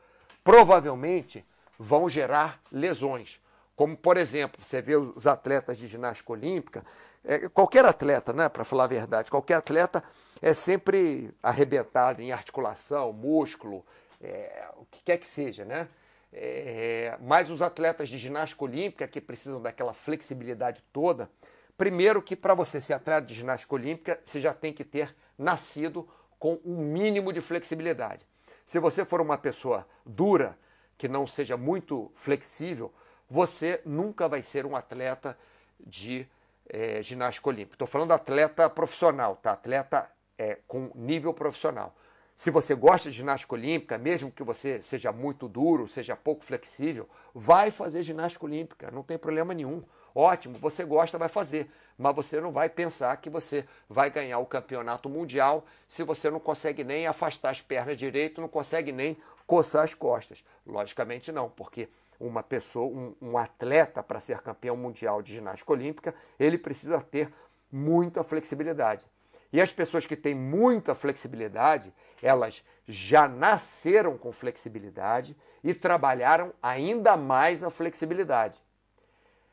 [SPEAKER 1] provavelmente vão gerar lesões. Como, por exemplo, você vê os atletas de ginástica olímpica, é, qualquer atleta, né, para falar a verdade, qualquer atleta é sempre arrebentado em articulação, músculo, é, o que quer que seja, né? É, mas os atletas de ginástica olímpica, que precisam daquela flexibilidade toda, Primeiro que para você ser atleta de ginástica olímpica, você já tem que ter nascido com um mínimo de flexibilidade. Se você for uma pessoa dura, que não seja muito flexível, você nunca vai ser um atleta de é, ginástica olímpica. Estou falando atleta profissional, tá? Atleta é, com nível profissional. Se você gosta de ginástica olímpica, mesmo que você seja muito duro, seja pouco flexível, vai fazer ginástica olímpica, não tem problema nenhum. Ótimo, você gosta, vai fazer. Mas você não vai pensar que você vai ganhar o campeonato mundial se você não consegue nem afastar as pernas direito, não consegue nem coçar as costas. Logicamente não, porque uma pessoa, um, um atleta, para ser campeão mundial de ginástica olímpica, ele precisa ter muita flexibilidade. E as pessoas que têm muita flexibilidade, elas já nasceram com flexibilidade e trabalharam ainda mais a flexibilidade.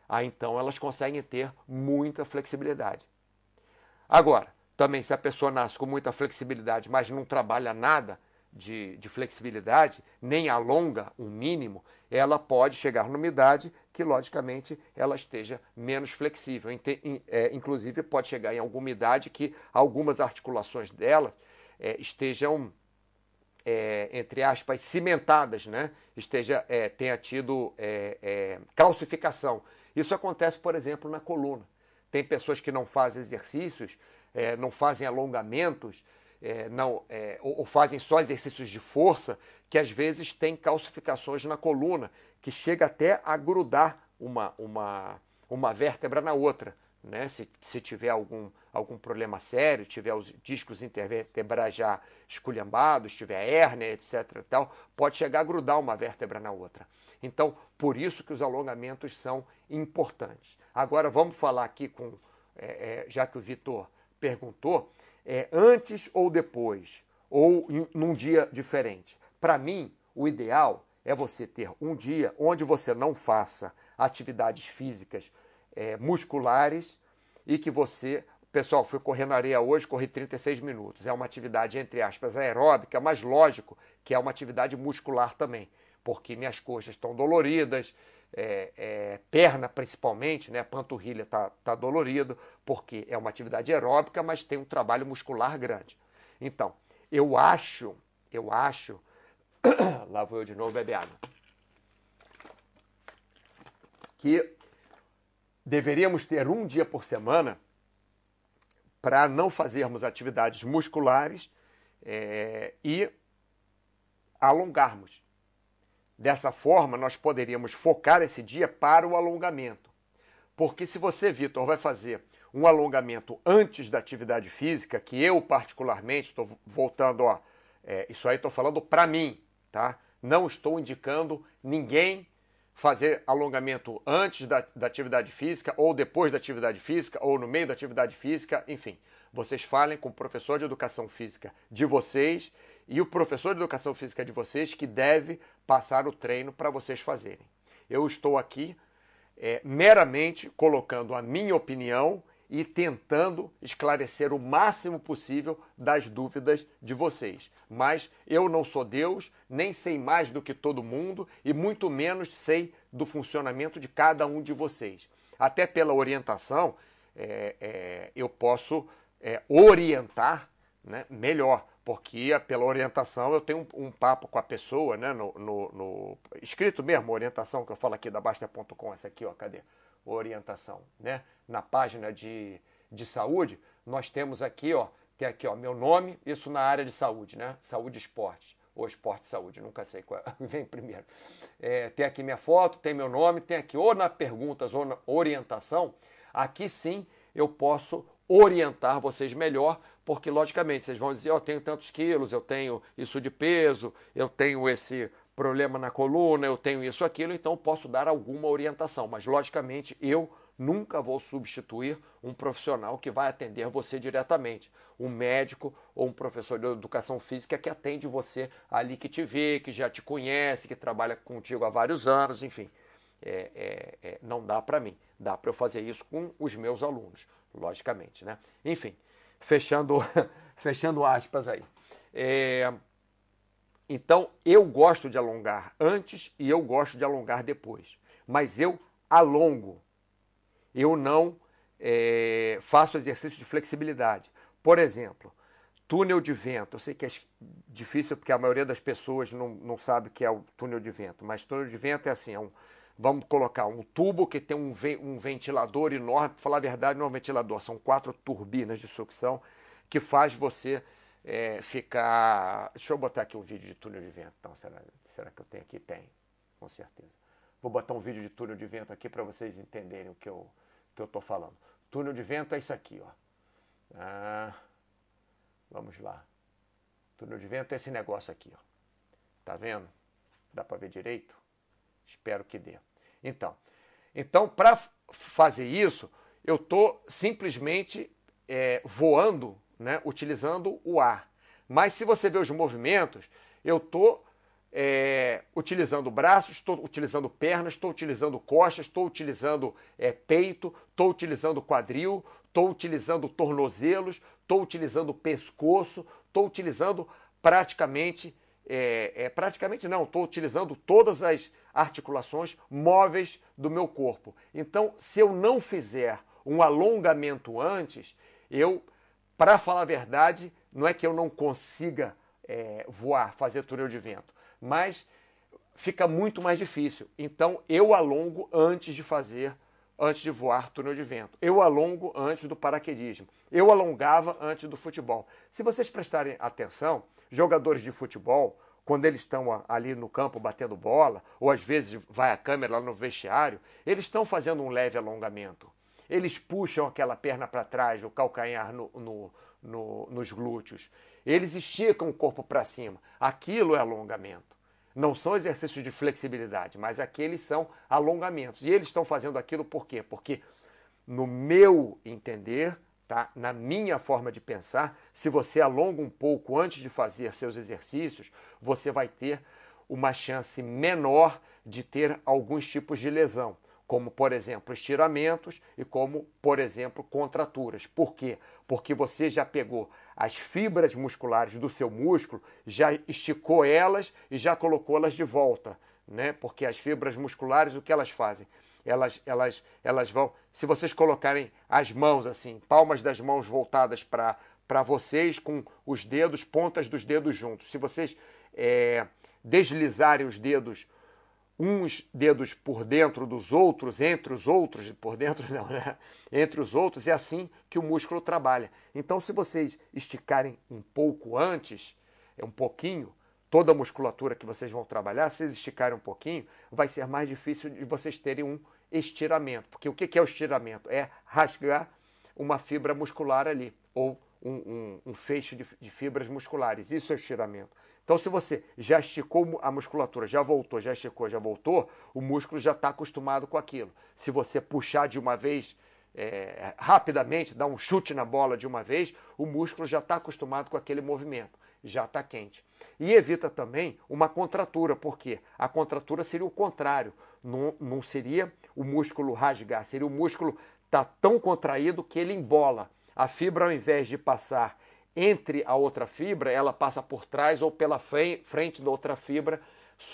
[SPEAKER 1] Aí então elas conseguem ter muita flexibilidade. Agora, também se a pessoa nasce com muita flexibilidade, mas não trabalha nada, de, de, flexibilidade, nem alonga um mínimo, ela pode chegar numa idade que, logicamente, ela esteja menos flexível. É, inclusive, pode chegar em alguma idade que algumas articulações dela é, estejam, é, entre aspas, cimentadas, né? Esteja, é, tenha tido é, é, calcificação. Isso acontece, por exemplo, na coluna. Tem pessoas que não fazem exercícios, não fazem alongamentos, é, não, é, ou, ou, fazem só exercícios de força, que às vezes tem calcificações na coluna, que chega até a grudar uma, uma, uma vértebra na outra. Né? Se, se tiver algum, algum problema sério, tiver os discos intervertebrais já esculhambados, tiver hérnia, etc. Tal, pode chegar a grudar uma vértebra na outra. Então, por isso que os alongamentos são importantes. Agora, vamos falar aqui com, é, é já que o Vitor perguntou, é, antes ou depois, ou em, num dia diferente. Para mim, o ideal é você ter um dia onde você não faça atividades físicas é, musculares e que você. Pessoal, fui correr na areia hoje, corri 36 minutos. É uma atividade, entre aspas, aeróbica, mas lógico que é uma atividade muscular também, porque minhas coxas estão doloridas, é, é, perna principalmente, né? panturrilha está tá dolorido, porque é uma atividade aeróbica, mas tem um trabalho muscular grande. Então, eu acho, eu acho, lá vou eu de novo beber água, que deveríamos ter um dia por semana para não fazermos atividades musculares é, e alongarmos. Dessa forma, nós poderíamos focar esse dia para o alongamento. Porque se você, Vitor, vai fazer um alongamento antes da atividade física, que eu particularmente estou voltando, ó, é, isso aí estou falando para mim, tá? Não estou indicando ninguém fazer alongamento antes da, da, atividade física, ou depois da atividade física, ou no meio da atividade física, enfim. Vocês falem com o professor de educação física de vocês e o professor de educação física de vocês que deve passar o treino para vocês fazerem. Eu estou aqui é, meramente colocando a minha opinião e tentando esclarecer o máximo possível das dúvidas de vocês. Mas eu não sou Deus, nem sei mais do que todo mundo e muito menos sei do funcionamento de cada um de vocês. Até pela orientação, é, é, eu posso é, orientar né, melhor porque pela orientação eu tenho um, um papo com a pessoa, né, no, no, no, escrito mesmo, orientação que eu falo aqui da Basta.com, essa aqui, ó, cadê? Orientação, né? Na página de, de saúde, nós temos aqui, ó, tem aqui, ó, meu nome, isso na área de saúde, né? Saúde e esporte, ou esporte e saúde, nunca sei qual vem primeiro. É, tem aqui minha foto, tem meu nome, tem aqui ou na perguntas ou na orientação, aqui sim eu posso orientar vocês melhor, porque logicamente vocês vão dizer, eu tenho tantos quilos, eu tenho isso de peso, eu tenho esse problema na coluna, eu tenho isso aquilo, então posso dar alguma orientação, mas logicamente eu nunca vou substituir um profissional que vai atender você diretamente, um médico ou um professor de educação física que atende você ali que te vê, que já te conhece, que trabalha contigo há vários anos, enfim. É, é, é, não dá para mim. Dá para eu fazer isso com os meus alunos, logicamente, né? Enfim, fechando, fechando aspas aí. É, então, eu gosto de alongar antes e eu gosto de alongar depois. Mas eu alongo. Eu não é, faço exercício de flexibilidade. Por exemplo, túnel de vento. Eu sei que é difícil porque a maioria das pessoas não, não sabe o que é o túnel de vento, mas túnel de vento é assim, é um, vamos colocar um tubo que tem um, um ventilador enorme, para falar a verdade não é um ventilador, são quatro turbinas de sucção que faz você é, ficar... Deixa eu botar aqui um vídeo de túnel de vento. Então, será, será que eu tenho aqui? Tem, com certeza. Vou botar um vídeo de túnel de vento aqui para vocês entenderem o que eu estou falando. Túnel de vento é isso aqui, ó. Ah, vamos lá. Túnel de vento é esse negócio aqui, ó. Tá vendo? Dá para ver direito? Espero que dê. Então, então para fazer isso, eu estou simplesmente é, voando, né, utilizando o ar. Mas se você ver os movimentos, eu estou é, utilizando braços, estou utilizando pernas, estou utilizando costas, estou utilizando é, peito, estou utilizando quadril, estou utilizando tornozelos, estou utilizando pescoço, estou utilizando praticamente, é, é praticamente não, estou utilizando todas as articulações móveis do meu corpo. Então, se eu não fizer um alongamento antes, eu, para falar a verdade, não é que eu não consiga é, voar, fazer túnel de vento mas fica muito mais difícil. Então eu alongo antes de fazer, antes de voar túnel de vento. Eu alongo antes do paraquedismo. Eu alongava antes do futebol. Se vocês prestarem atenção, jogadores de futebol, quando eles estão ali no campo batendo bola, ou às vezes vai a câmera lá no vestiário, eles estão fazendo um leve alongamento. Eles puxam aquela perna para trás, o calcanhar no, no, no, nos glúteos. Eles esticam o corpo para cima. Aquilo é alongamento. Não são exercícios de flexibilidade, mas aqueles são alongamentos. E eles estão fazendo aquilo por quê? Porque, no meu entender, tá? na minha forma de pensar, se você alonga um pouco antes de fazer seus exercícios, você vai ter uma chance menor de ter alguns tipos de lesão como por exemplo estiramentos e como por exemplo contraturas. Por quê? Porque você já pegou as fibras musculares do seu músculo, já esticou elas e já colocou elas de volta, né? Porque as fibras musculares o que elas fazem? Elas, elas, elas vão. Se vocês colocarem as mãos assim, palmas das mãos voltadas para para vocês com os dedos, pontas dos dedos juntos. Se vocês é, deslizarem os dedos uns dedos por dentro dos outros, entre os outros, por dentro não, né? Entre os outros, é assim que o músculo trabalha. Então, se vocês esticarem um pouco antes, é um pouquinho, toda a musculatura que vocês vão trabalhar, se vocês esticarem um pouquinho, vai ser mais difícil de vocês terem um estiramento. Porque o que é o estiramento? É rasgar uma fibra muscular ali, ou um, um, um feixe de, de fibras musculares. Isso é o estiramento. Então, se você já esticou a musculatura, já voltou, já esticou, já voltou, o músculo já está acostumado com aquilo. Se você puxar de uma vez, é, rapidamente, dar um chute na bola de uma vez, o músculo já está acostumado com aquele movimento, já está quente. E evita também uma contratura, porque a contratura seria o contrário, não, não seria o músculo rasgar, seria o músculo tá tão contraído que ele embola. A fibra, ao invés de passar entre a outra fibra, ela passa por trás ou pela frente da outra fibra,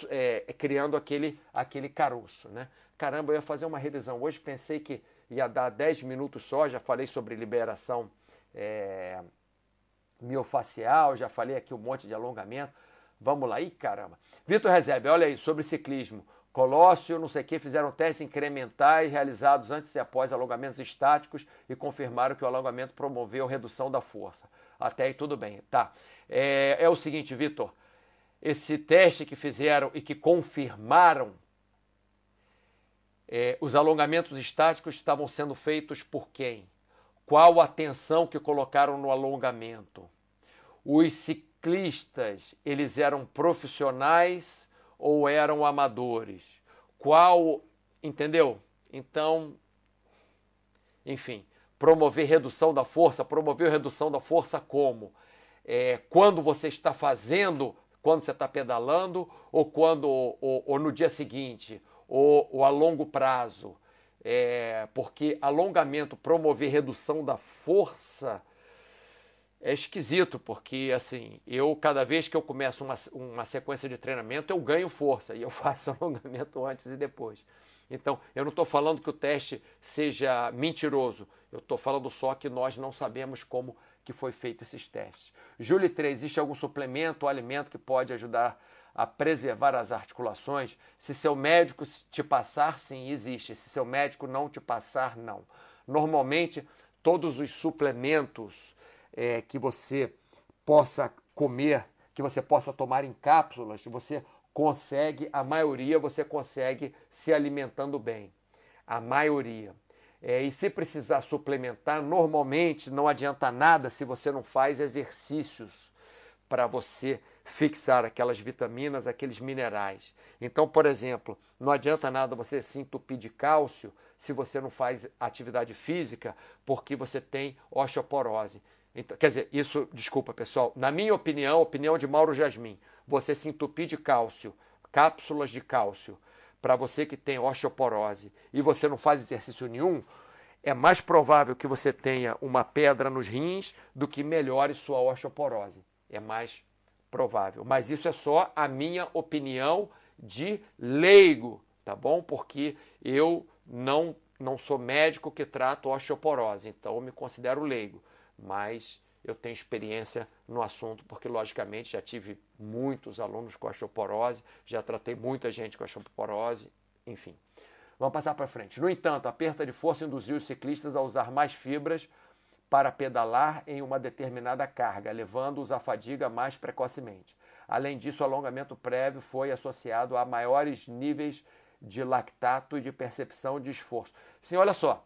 [SPEAKER 1] é, criando aquele, aquele caroço. Né? Caramba, eu ia fazer uma revisão. Hoje pensei que ia dar 10 minutos só, já falei sobre liberação é, miofacial, já falei aqui um monte de alongamento. Vamos lá, ih caramba. Vitor Rezebe, olha aí, sobre ciclismo. Colóssio, não sei o que, fizeram testes incrementais realizados antes e após alongamentos estáticos e confirmaram que o alongamento promoveu redução da força. Até aí tudo bem, tá? É, é o seguinte, Vitor, esse teste que fizeram e que confirmaram é, os alongamentos estáticos estavam sendo feitos por quem? Qual a atenção que colocaram no alongamento? Os ciclistas, eles eram profissionais ou eram amadores? Qual, entendeu? Então, enfim, promover redução da força, promover redução da força como? É, quando você está fazendo, quando você está pedalando, ou quando, ou, ou no dia seguinte, ou, ou a longo prazo. É, porque alongamento, promover redução da força, é esquisito, porque assim, eu cada vez que eu começo uma, uma sequência de treinamento, eu ganho força e eu faço alongamento antes e depois. Então, eu não estou falando que o teste seja mentiroso, Eu estou falando só que nós não sabemos como que foi feito esses testes. Júlio 3, existe algum suplemento ou alimento que pode ajudar a preservar as articulações? Se seu médico te passar, sim, existe. Se seu médico não te passar, não. Normalmente, todos os suplementos é, que você possa comer, que você possa tomar em cápsulas, você consegue, a maioria você consegue se alimentando bem. A maioria. É, e se precisar suplementar, normalmente não adianta nada se você não faz exercícios para você fixar aquelas vitaminas, aqueles minerais. Então, por exemplo, não adianta nada você se entupir de cálcio se você não faz atividade física, porque você tem osteoporose. Então, quer dizer, isso, desculpa pessoal, na minha opinião, opinião de Mauro Jasmin, você se entupir de cálcio, cápsulas de cálcio, para você que tem osteoporose e você não faz exercício nenhum, é mais provável que você tenha uma pedra nos rins do que melhore sua osteoporose. É mais provável. Mas isso é só a minha opinião de leigo, tá bom? Porque eu não, não sou médico que trato osteoporose, então eu me considero leigo. Mas eu tenho experiência no assunto, porque logicamente já tive muitos alunos com osteoporose, já tratei muita gente com osteoporose, enfim. Vamos passar para frente. No entanto, a perda de força induziu os ciclistas a usar mais fibras para pedalar em uma determinada carga, levando-os à fadiga mais precocemente. Além disso, o alongamento prévio foi associado a maiores níveis de lactato e de percepção de esforço. Sim, olha só.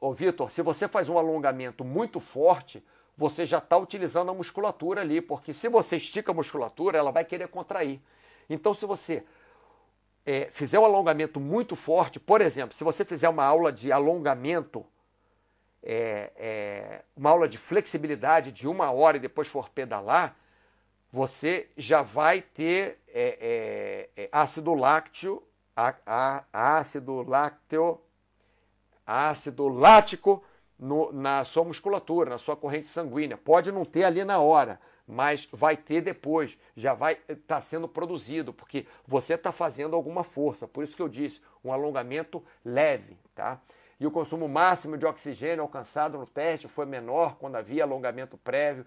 [SPEAKER 1] Ô Vitor, se você faz um alongamento muito forte, você já está utilizando a musculatura ali, porque se você estica a musculatura, ela vai querer contrair. Então, se você é, fizer um alongamento muito forte, por exemplo, se você fizer uma aula de alongamento, é, é, uma aula de flexibilidade de uma hora e depois for pedalar, você já vai ter é, é, é, ácido lácteo, a, a, ácido lácteo, ácido lático no, na sua musculatura, na sua corrente sanguínea. Pode não ter ali na hora, mas vai ter depois, já vai estar tá sendo produzido, porque você está fazendo alguma força. Por isso que eu disse, um alongamento leve, tá? E o consumo máximo de oxigênio alcançado no teste foi menor quando havia alongamento prévio.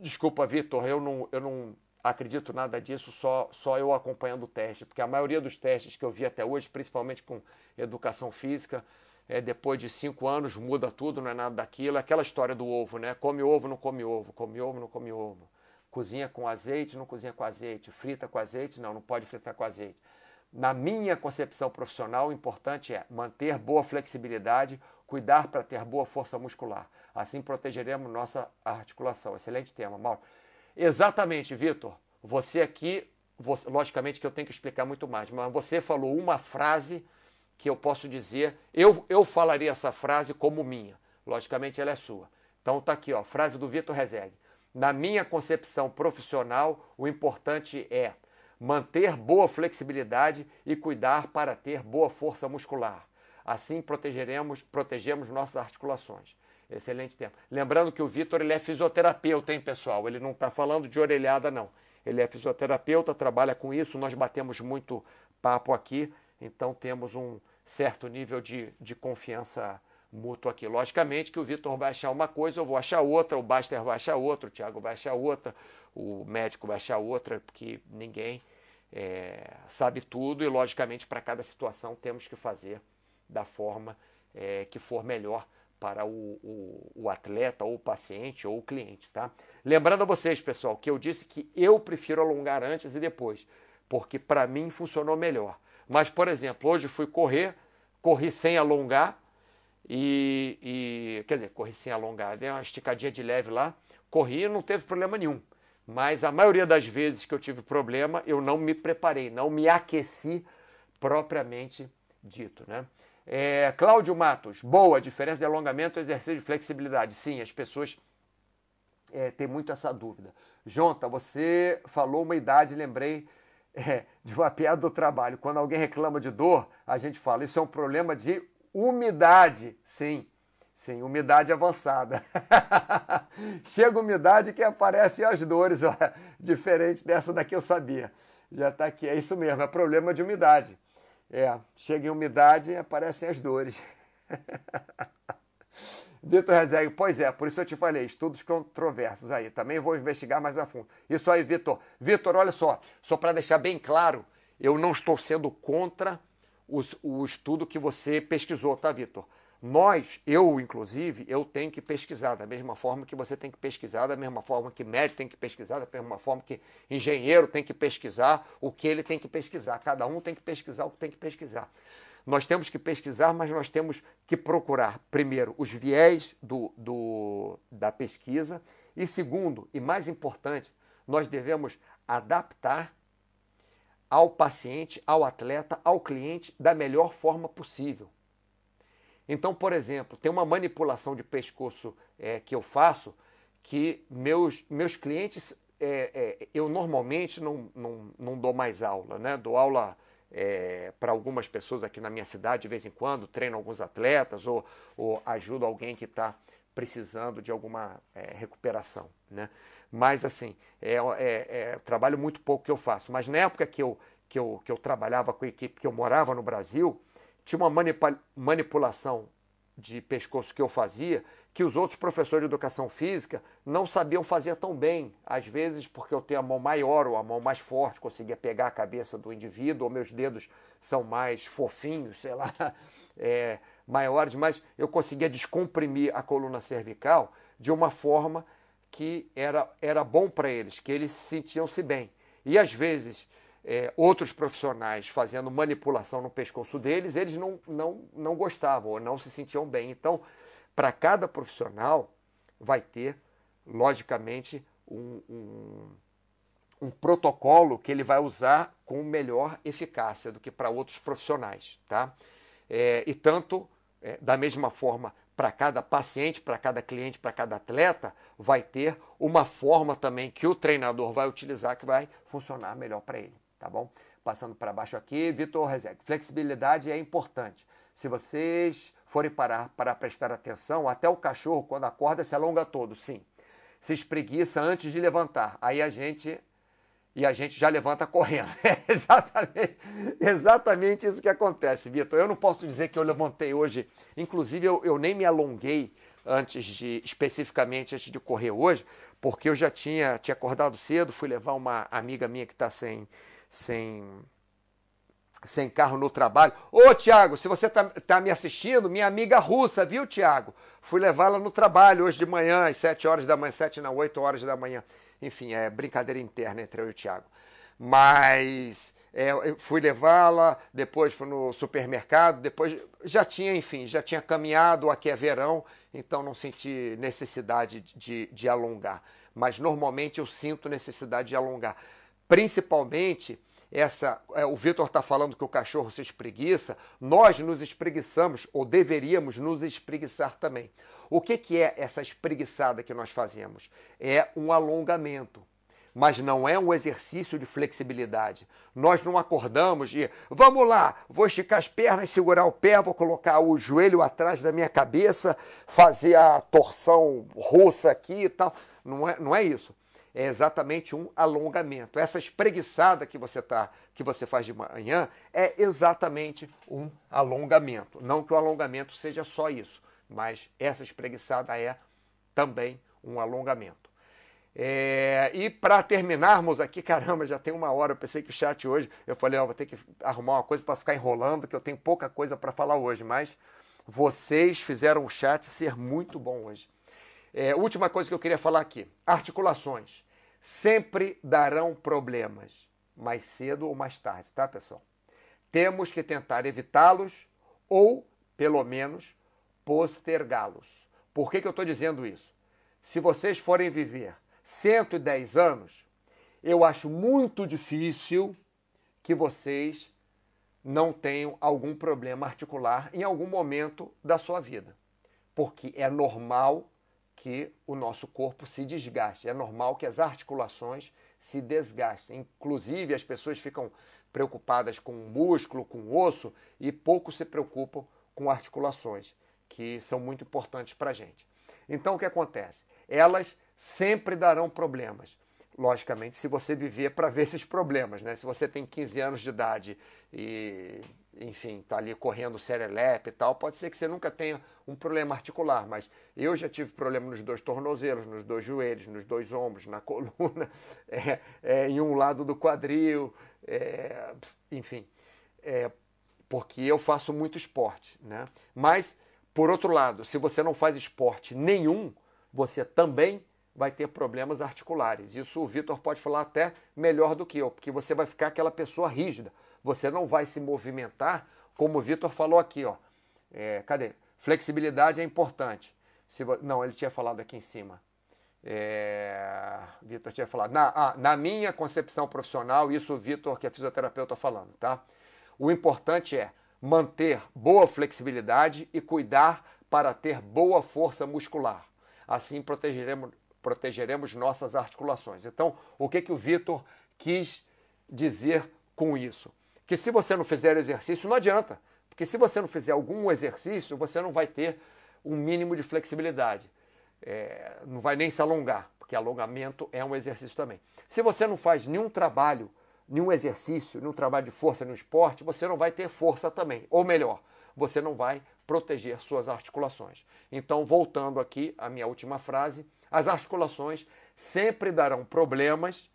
[SPEAKER 1] Desculpa, Vitor, eu não, eu não acredito nada disso, só, só eu acompanhando o teste, porque a maioria dos testes que eu vi até hoje, principalmente com educação física, é, depois de cinco anos muda tudo, não é nada daquilo. É aquela história do ovo, né? Come ovo, não come ovo, come ovo, não come ovo. Cozinha com azeite, não cozinha com azeite. Frita com azeite, não, não pode fritar com azeite. Na minha concepção profissional, o importante é manter boa flexibilidade, cuidar para ter boa força muscular. Assim protegeremos nossa articulação. Excelente tema, Mauro. Exatamente, Vitor. Você aqui, você, logicamente que eu tenho que explicar muito mais, mas você falou uma frase que eu posso dizer, eu, eu falaria essa frase como minha. Logicamente ela é sua. Então tá aqui, ó, frase do Vitor Rezegue. Na minha concepção profissional, o importante é manter boa flexibilidade e cuidar para ter boa força muscular. Assim protegeremos, protegemos nossas articulações. Excelente tempo. Lembrando que o Vitor ele é fisioterapeuta, hein, pessoal? Ele não está falando de orelhada, não. Ele é fisioterapeuta, trabalha com isso, nós batemos muito papo aqui então temos um certo nível de, de confiança mútua aqui. Logicamente que o Vitor vai achar uma coisa, eu vou achar outra, o Baster vai achar outra, o Thiago vai achar outra, o médico vai achar outra, porque ninguém é, sabe tudo e, logicamente, para cada situação temos que fazer da forma é, que for melhor para o, o, o, atleta, ou o paciente, ou o cliente. Tá? Lembrando a vocês, pessoal, que eu disse que eu prefiro alongar antes e depois, porque para mim funcionou melhor. Mas, por exemplo, hoje fui correr, corri sem alongar, e, e quer dizer, corri sem alongar, dei uma esticadinha de leve lá, corri e não teve problema nenhum. Mas a maioria das vezes que eu tive problema, eu não me preparei, não me aqueci propriamente dito. Né? É, Cláudio Matos, boa, diferença de alongamento exercício de flexibilidade. Sim, as pessoas é, têm muito essa dúvida. Jonta, você falou uma idade, lembrei é, de uma piada do trabalho. Quando alguém reclama de dor, a gente fala, isso é um problema de umidade. Sim, sim, umidade avançada. Chega umidade que aparecem as dores, ó, diferente dessa daqui eu sabia. Já está aqui, é isso mesmo, é problema de umidade. É, chega em umidade e aparecem as dores. Vitor Rezegue, pois é, por isso eu te falei, estudos controversos aí. Também vou investigar mais a fundo. Isso aí, Vitor. Vitor, olha só, só para deixar bem claro, eu não estou sendo contra o estudo que você pesquisou, tá, Vitor? Nós, eu inclusive, eu tenho que pesquisar da mesma forma que você tem que pesquisar, da mesma forma que médico tem que pesquisar, da mesma forma que engenheiro tem que pesquisar o que ele tem que pesquisar. Cada um tem que pesquisar o que tem que pesquisar. Nós temos que pesquisar, mas nós temos que procurar, primeiro, os viés do, do, da pesquisa, e segundo, e mais importante, nós devemos adaptar ao paciente, ao atleta, ao cliente da melhor forma possível. Então, por exemplo, tem uma manipulação de pescoço é, que eu faço que meus, meus clientes, é, é, eu normalmente não, não, não dou mais aula, né? Dou aula é, para algumas pessoas aqui na minha cidade, de vez em quando, treino alguns atletas ou, ou ajudo alguém que está precisando de alguma é, recuperação. Né? Mas, assim, é, é, é, trabalho muito pouco que eu faço. Mas na época que eu, que eu, que eu trabalhava com a equipe, que eu morava no Brasil, tinha uma manipulação de pescoço que eu fazia que os outros professores de educação física não sabiam fazer tão bem. Às vezes, porque eu tenho a mão maior ou a mão mais forte, conseguia pegar a cabeça do indivíduo, ou meus dedos são mais fofinhos, sei lá, é, maiores, mas eu conseguia descomprimir a coluna cervical de uma forma que era, era bom para eles, que eles sentiam-se bem. E às vezes, é, outros profissionais fazendo manipulação no pescoço deles, eles não, não, não gostavam ou não se sentiam bem. Então, para cada profissional vai ter, logicamente, um, um, um, protocolo que ele vai usar com melhor eficácia do que para outros profissionais. Tá? É, e tanto, é, da mesma forma, para cada paciente, para cada cliente, para cada atleta, vai ter uma forma também que o treinador vai utilizar que vai funcionar melhor para ele. Tá bom? Passando para baixo aqui, Vitor Rezeg. Flexibilidade é importante. Se vocês forem parar para prestar atenção, até o cachorro, quando acorda, se alonga todo, sim. Se espreguiça antes de levantar. Aí a gente. E a gente já levanta correndo. É exatamente, exatamente isso que acontece, Vitor. Eu não posso dizer que eu levantei hoje. Inclusive, eu, eu nem me alonguei antes de, especificamente antes de correr hoje, porque eu já tinha, tinha acordado cedo, fui levar uma amiga minha que está sem, sem sem carro no trabalho. Ô, Tiago, se você está tá me assistindo, minha amiga russa, viu, Tiago? Fui levá-la no trabalho hoje de manhã, às 7 horas da manhã, 7 não, 8 horas da manhã. Enfim, é brincadeira interna entre eu e o Tiago. Mas é, fui levá-la, depois fui no supermercado, depois já tinha, enfim, já tinha caminhado, aqui é verão, então não senti necessidade de, de alongar. Mas normalmente eu sinto necessidade de alongar. Principalmente essa, é, o Vitor está falando que o cachorro se espreguiça, nós nos espreguiçamos, ou deveríamos nos espreguiçar também. O que, que é essa espreguiçada que nós fazemos? É um alongamento, mas não é um exercício de flexibilidade. Nós não acordamos e vamos lá, vou esticar as pernas, segurar o pé, vou colocar o joelho atrás da minha cabeça, fazer a torção russa aqui e tal. Não é, não é isso é exatamente um alongamento. Essa espreguiçada que você tá, que você faz de manhã é exatamente um alongamento. Não que o alongamento seja só isso, mas essa espreguiçada é também um alongamento. É, e para terminarmos aqui, caramba, já tem uma hora. Eu pensei que o chat hoje, eu falei, ó, vou ter que arrumar uma coisa para ficar enrolando, que eu tenho pouca coisa para falar hoje, mas vocês fizeram o chat ser muito bom hoje. É, última coisa que eu queria falar aqui: articulações sempre darão problemas, mais cedo ou mais tarde, tá, pessoal? Temos que tentar evitá-los ou, pelo menos, postergá-los. Por que, que eu estou dizendo isso? Se vocês forem viver 110 anos, eu acho muito difícil que vocês não tenham algum problema articular em algum momento da sua vida. Porque é normal que o nosso corpo se desgaste. É normal que as articulações se desgastem. Inclusive, as pessoas ficam preocupadas com o músculo, com o osso e pouco se preocupam com articulações, que são muito importantes para a gente. Então, o que acontece? Elas sempre darão problemas. Logicamente, se você viver para ver esses problemas, né? Se você tem 15 anos de idade e enfim, está ali correndo serelepe e tal, pode ser que você nunca tenha um problema articular, mas eu já tive problema nos dois tornozelos, nos dois joelhos, nos dois ombros, na coluna, é, é, em um lado do quadril, é, enfim, é, porque eu faço muito esporte, né? Mas, por outro lado, se você não faz esporte nenhum, você também vai ter problemas articulares. Isso o Vitor pode falar até melhor do que eu, porque você vai ficar aquela pessoa rígida. Você não vai se movimentar, como o Vitor falou aqui, ó. É, cadê? Flexibilidade é importante. Se, não, ele tinha falado aqui em cima. É, Vitor tinha falado. Na, ah, na minha concepção profissional, isso o Vitor, que é fisioterapeuta, falando, tá? O importante é manter boa flexibilidade e cuidar para ter boa força muscular. Assim protegeremos, protegeremos nossas articulações. Então, o que, que o Vitor quis dizer com isso? Que se você não fizer exercício, não adianta. Porque se você não fizer algum exercício, você não vai ter um mínimo de flexibilidade. É, não vai nem se alongar, porque alongamento é um exercício também. Se você não faz nenhum trabalho, nenhum exercício, nenhum trabalho de força no esporte, você não vai ter força também. Ou melhor, você não vai proteger suas articulações. Então, voltando aqui à minha última frase, as articulações sempre darão problemas.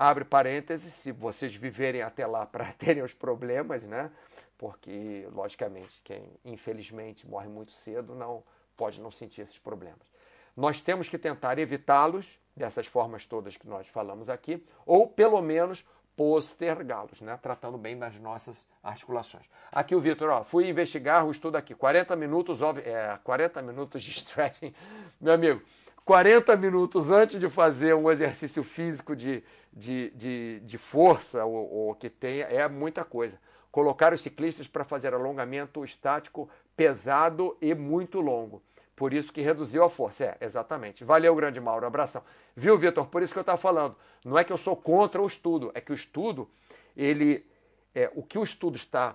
[SPEAKER 1] Abre parênteses, se vocês viverem até lá para terem os problemas, né? Porque, logicamente, quem infelizmente morre muito cedo não pode não sentir esses problemas. Nós temos que tentar evitá-los dessas formas todas que nós falamos aqui, ou pelo menos postergá-los, né? tratando bem das nossas articulações. Aqui o Vitor, fui investigar o estudo aqui, 40 minutos, é, 40 minutos de stretching, meu amigo, 40 minutos antes de fazer um exercício físico de, de, de, de força ou, ou que tenha, é muita coisa. Colocar os ciclistas para fazer alongamento estático pesado e muito longo. Por isso que reduziu a força. É, exatamente. Valeu, grande Mauro. Abração. Viu, Vitor? Por isso que eu estava falando. Não é que eu sou contra o estudo, é que o estudo, ele. É, o que o estudo está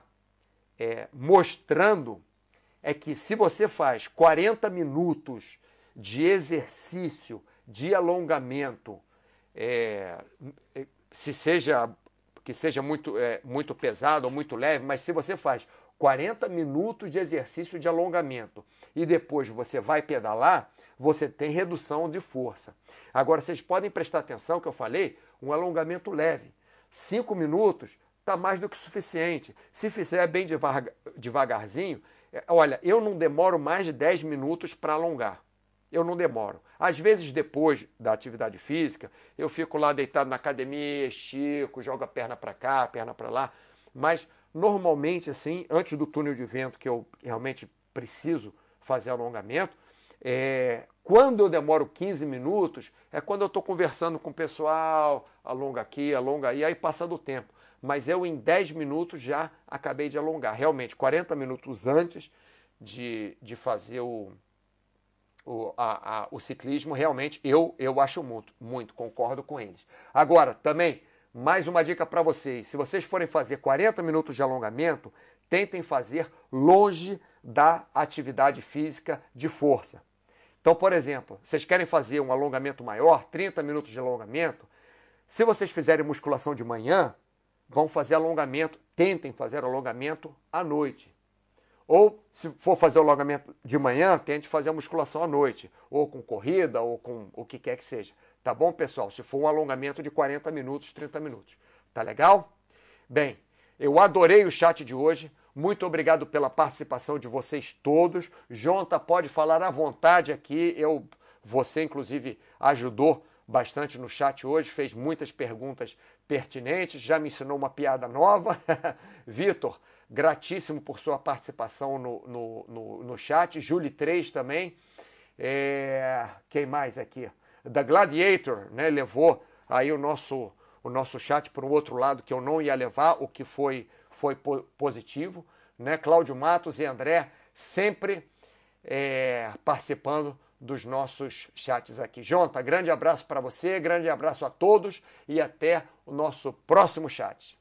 [SPEAKER 1] é, mostrando é que se você faz 40 minutos de exercício, de alongamento, é, é, se seja que seja muito, é, muito pesado ou muito leve, mas se você faz 40 minutos de exercício de alongamento e depois você vai pedalar, você tem redução de força. Agora, vocês podem prestar atenção que eu falei, um alongamento leve. 5 minutos está mais do que suficiente. Se fizer bem devagar, devagarzinho, é, olha, eu não demoro mais de 10 minutos para alongar. Eu não demoro. Às vezes, depois da atividade física, eu fico lá deitado na academia, estico, jogo a perna para cá, perna para lá. Mas Normalmente, assim, antes do túnel de vento, que eu realmente preciso fazer alongamento, é, quando eu demoro 15 minutos, é quando eu estou conversando com o pessoal, alonga aqui, alonga aí, aí passa do tempo. Mas eu, em 10 minutos, já acabei de alongar. Realmente, 40 minutos antes de, de fazer o, o, a, a, o ciclismo, realmente, eu, eu acho muito, muito, concordo com eles. Agora, também mais uma dica para vocês: se vocês forem fazer 40 minutos de alongamento, tentem fazer longe da atividade física de força. Então, por exemplo, vocês querem fazer um alongamento maior, 30 minutos de alongamento, se vocês fizerem musculação de manhã, vão fazer alongamento, tentem fazer alongamento à noite. Ou, se for fazer o alongamento de manhã, tente fazer a musculação à noite, ou com corrida, ou com o que quer que seja. Tá bom, pessoal? Se for um alongamento de 40 minutos, 30 minutos. Tá legal? Bem, eu adorei o chat de hoje. Muito obrigado pela participação de vocês todos. Jonta, pode falar à vontade aqui. Eu, você, inclusive, ajudou bastante no chat hoje, fez muitas perguntas pertinentes, já me ensinou uma piada nova. Vitor, gratíssimo por sua participação no, no, no, no chat. Julie 3 também. É... Quem mais aqui? da Gladiator, né, levou aí o nosso, o nosso chat para o outro lado que eu não ia levar, o que foi, foi positivo. Né? Cláudio Matos e André sempre é, participando dos nossos chats aqui. Jonta, grande abraço para você, grande abraço a todos e até o nosso próximo chat.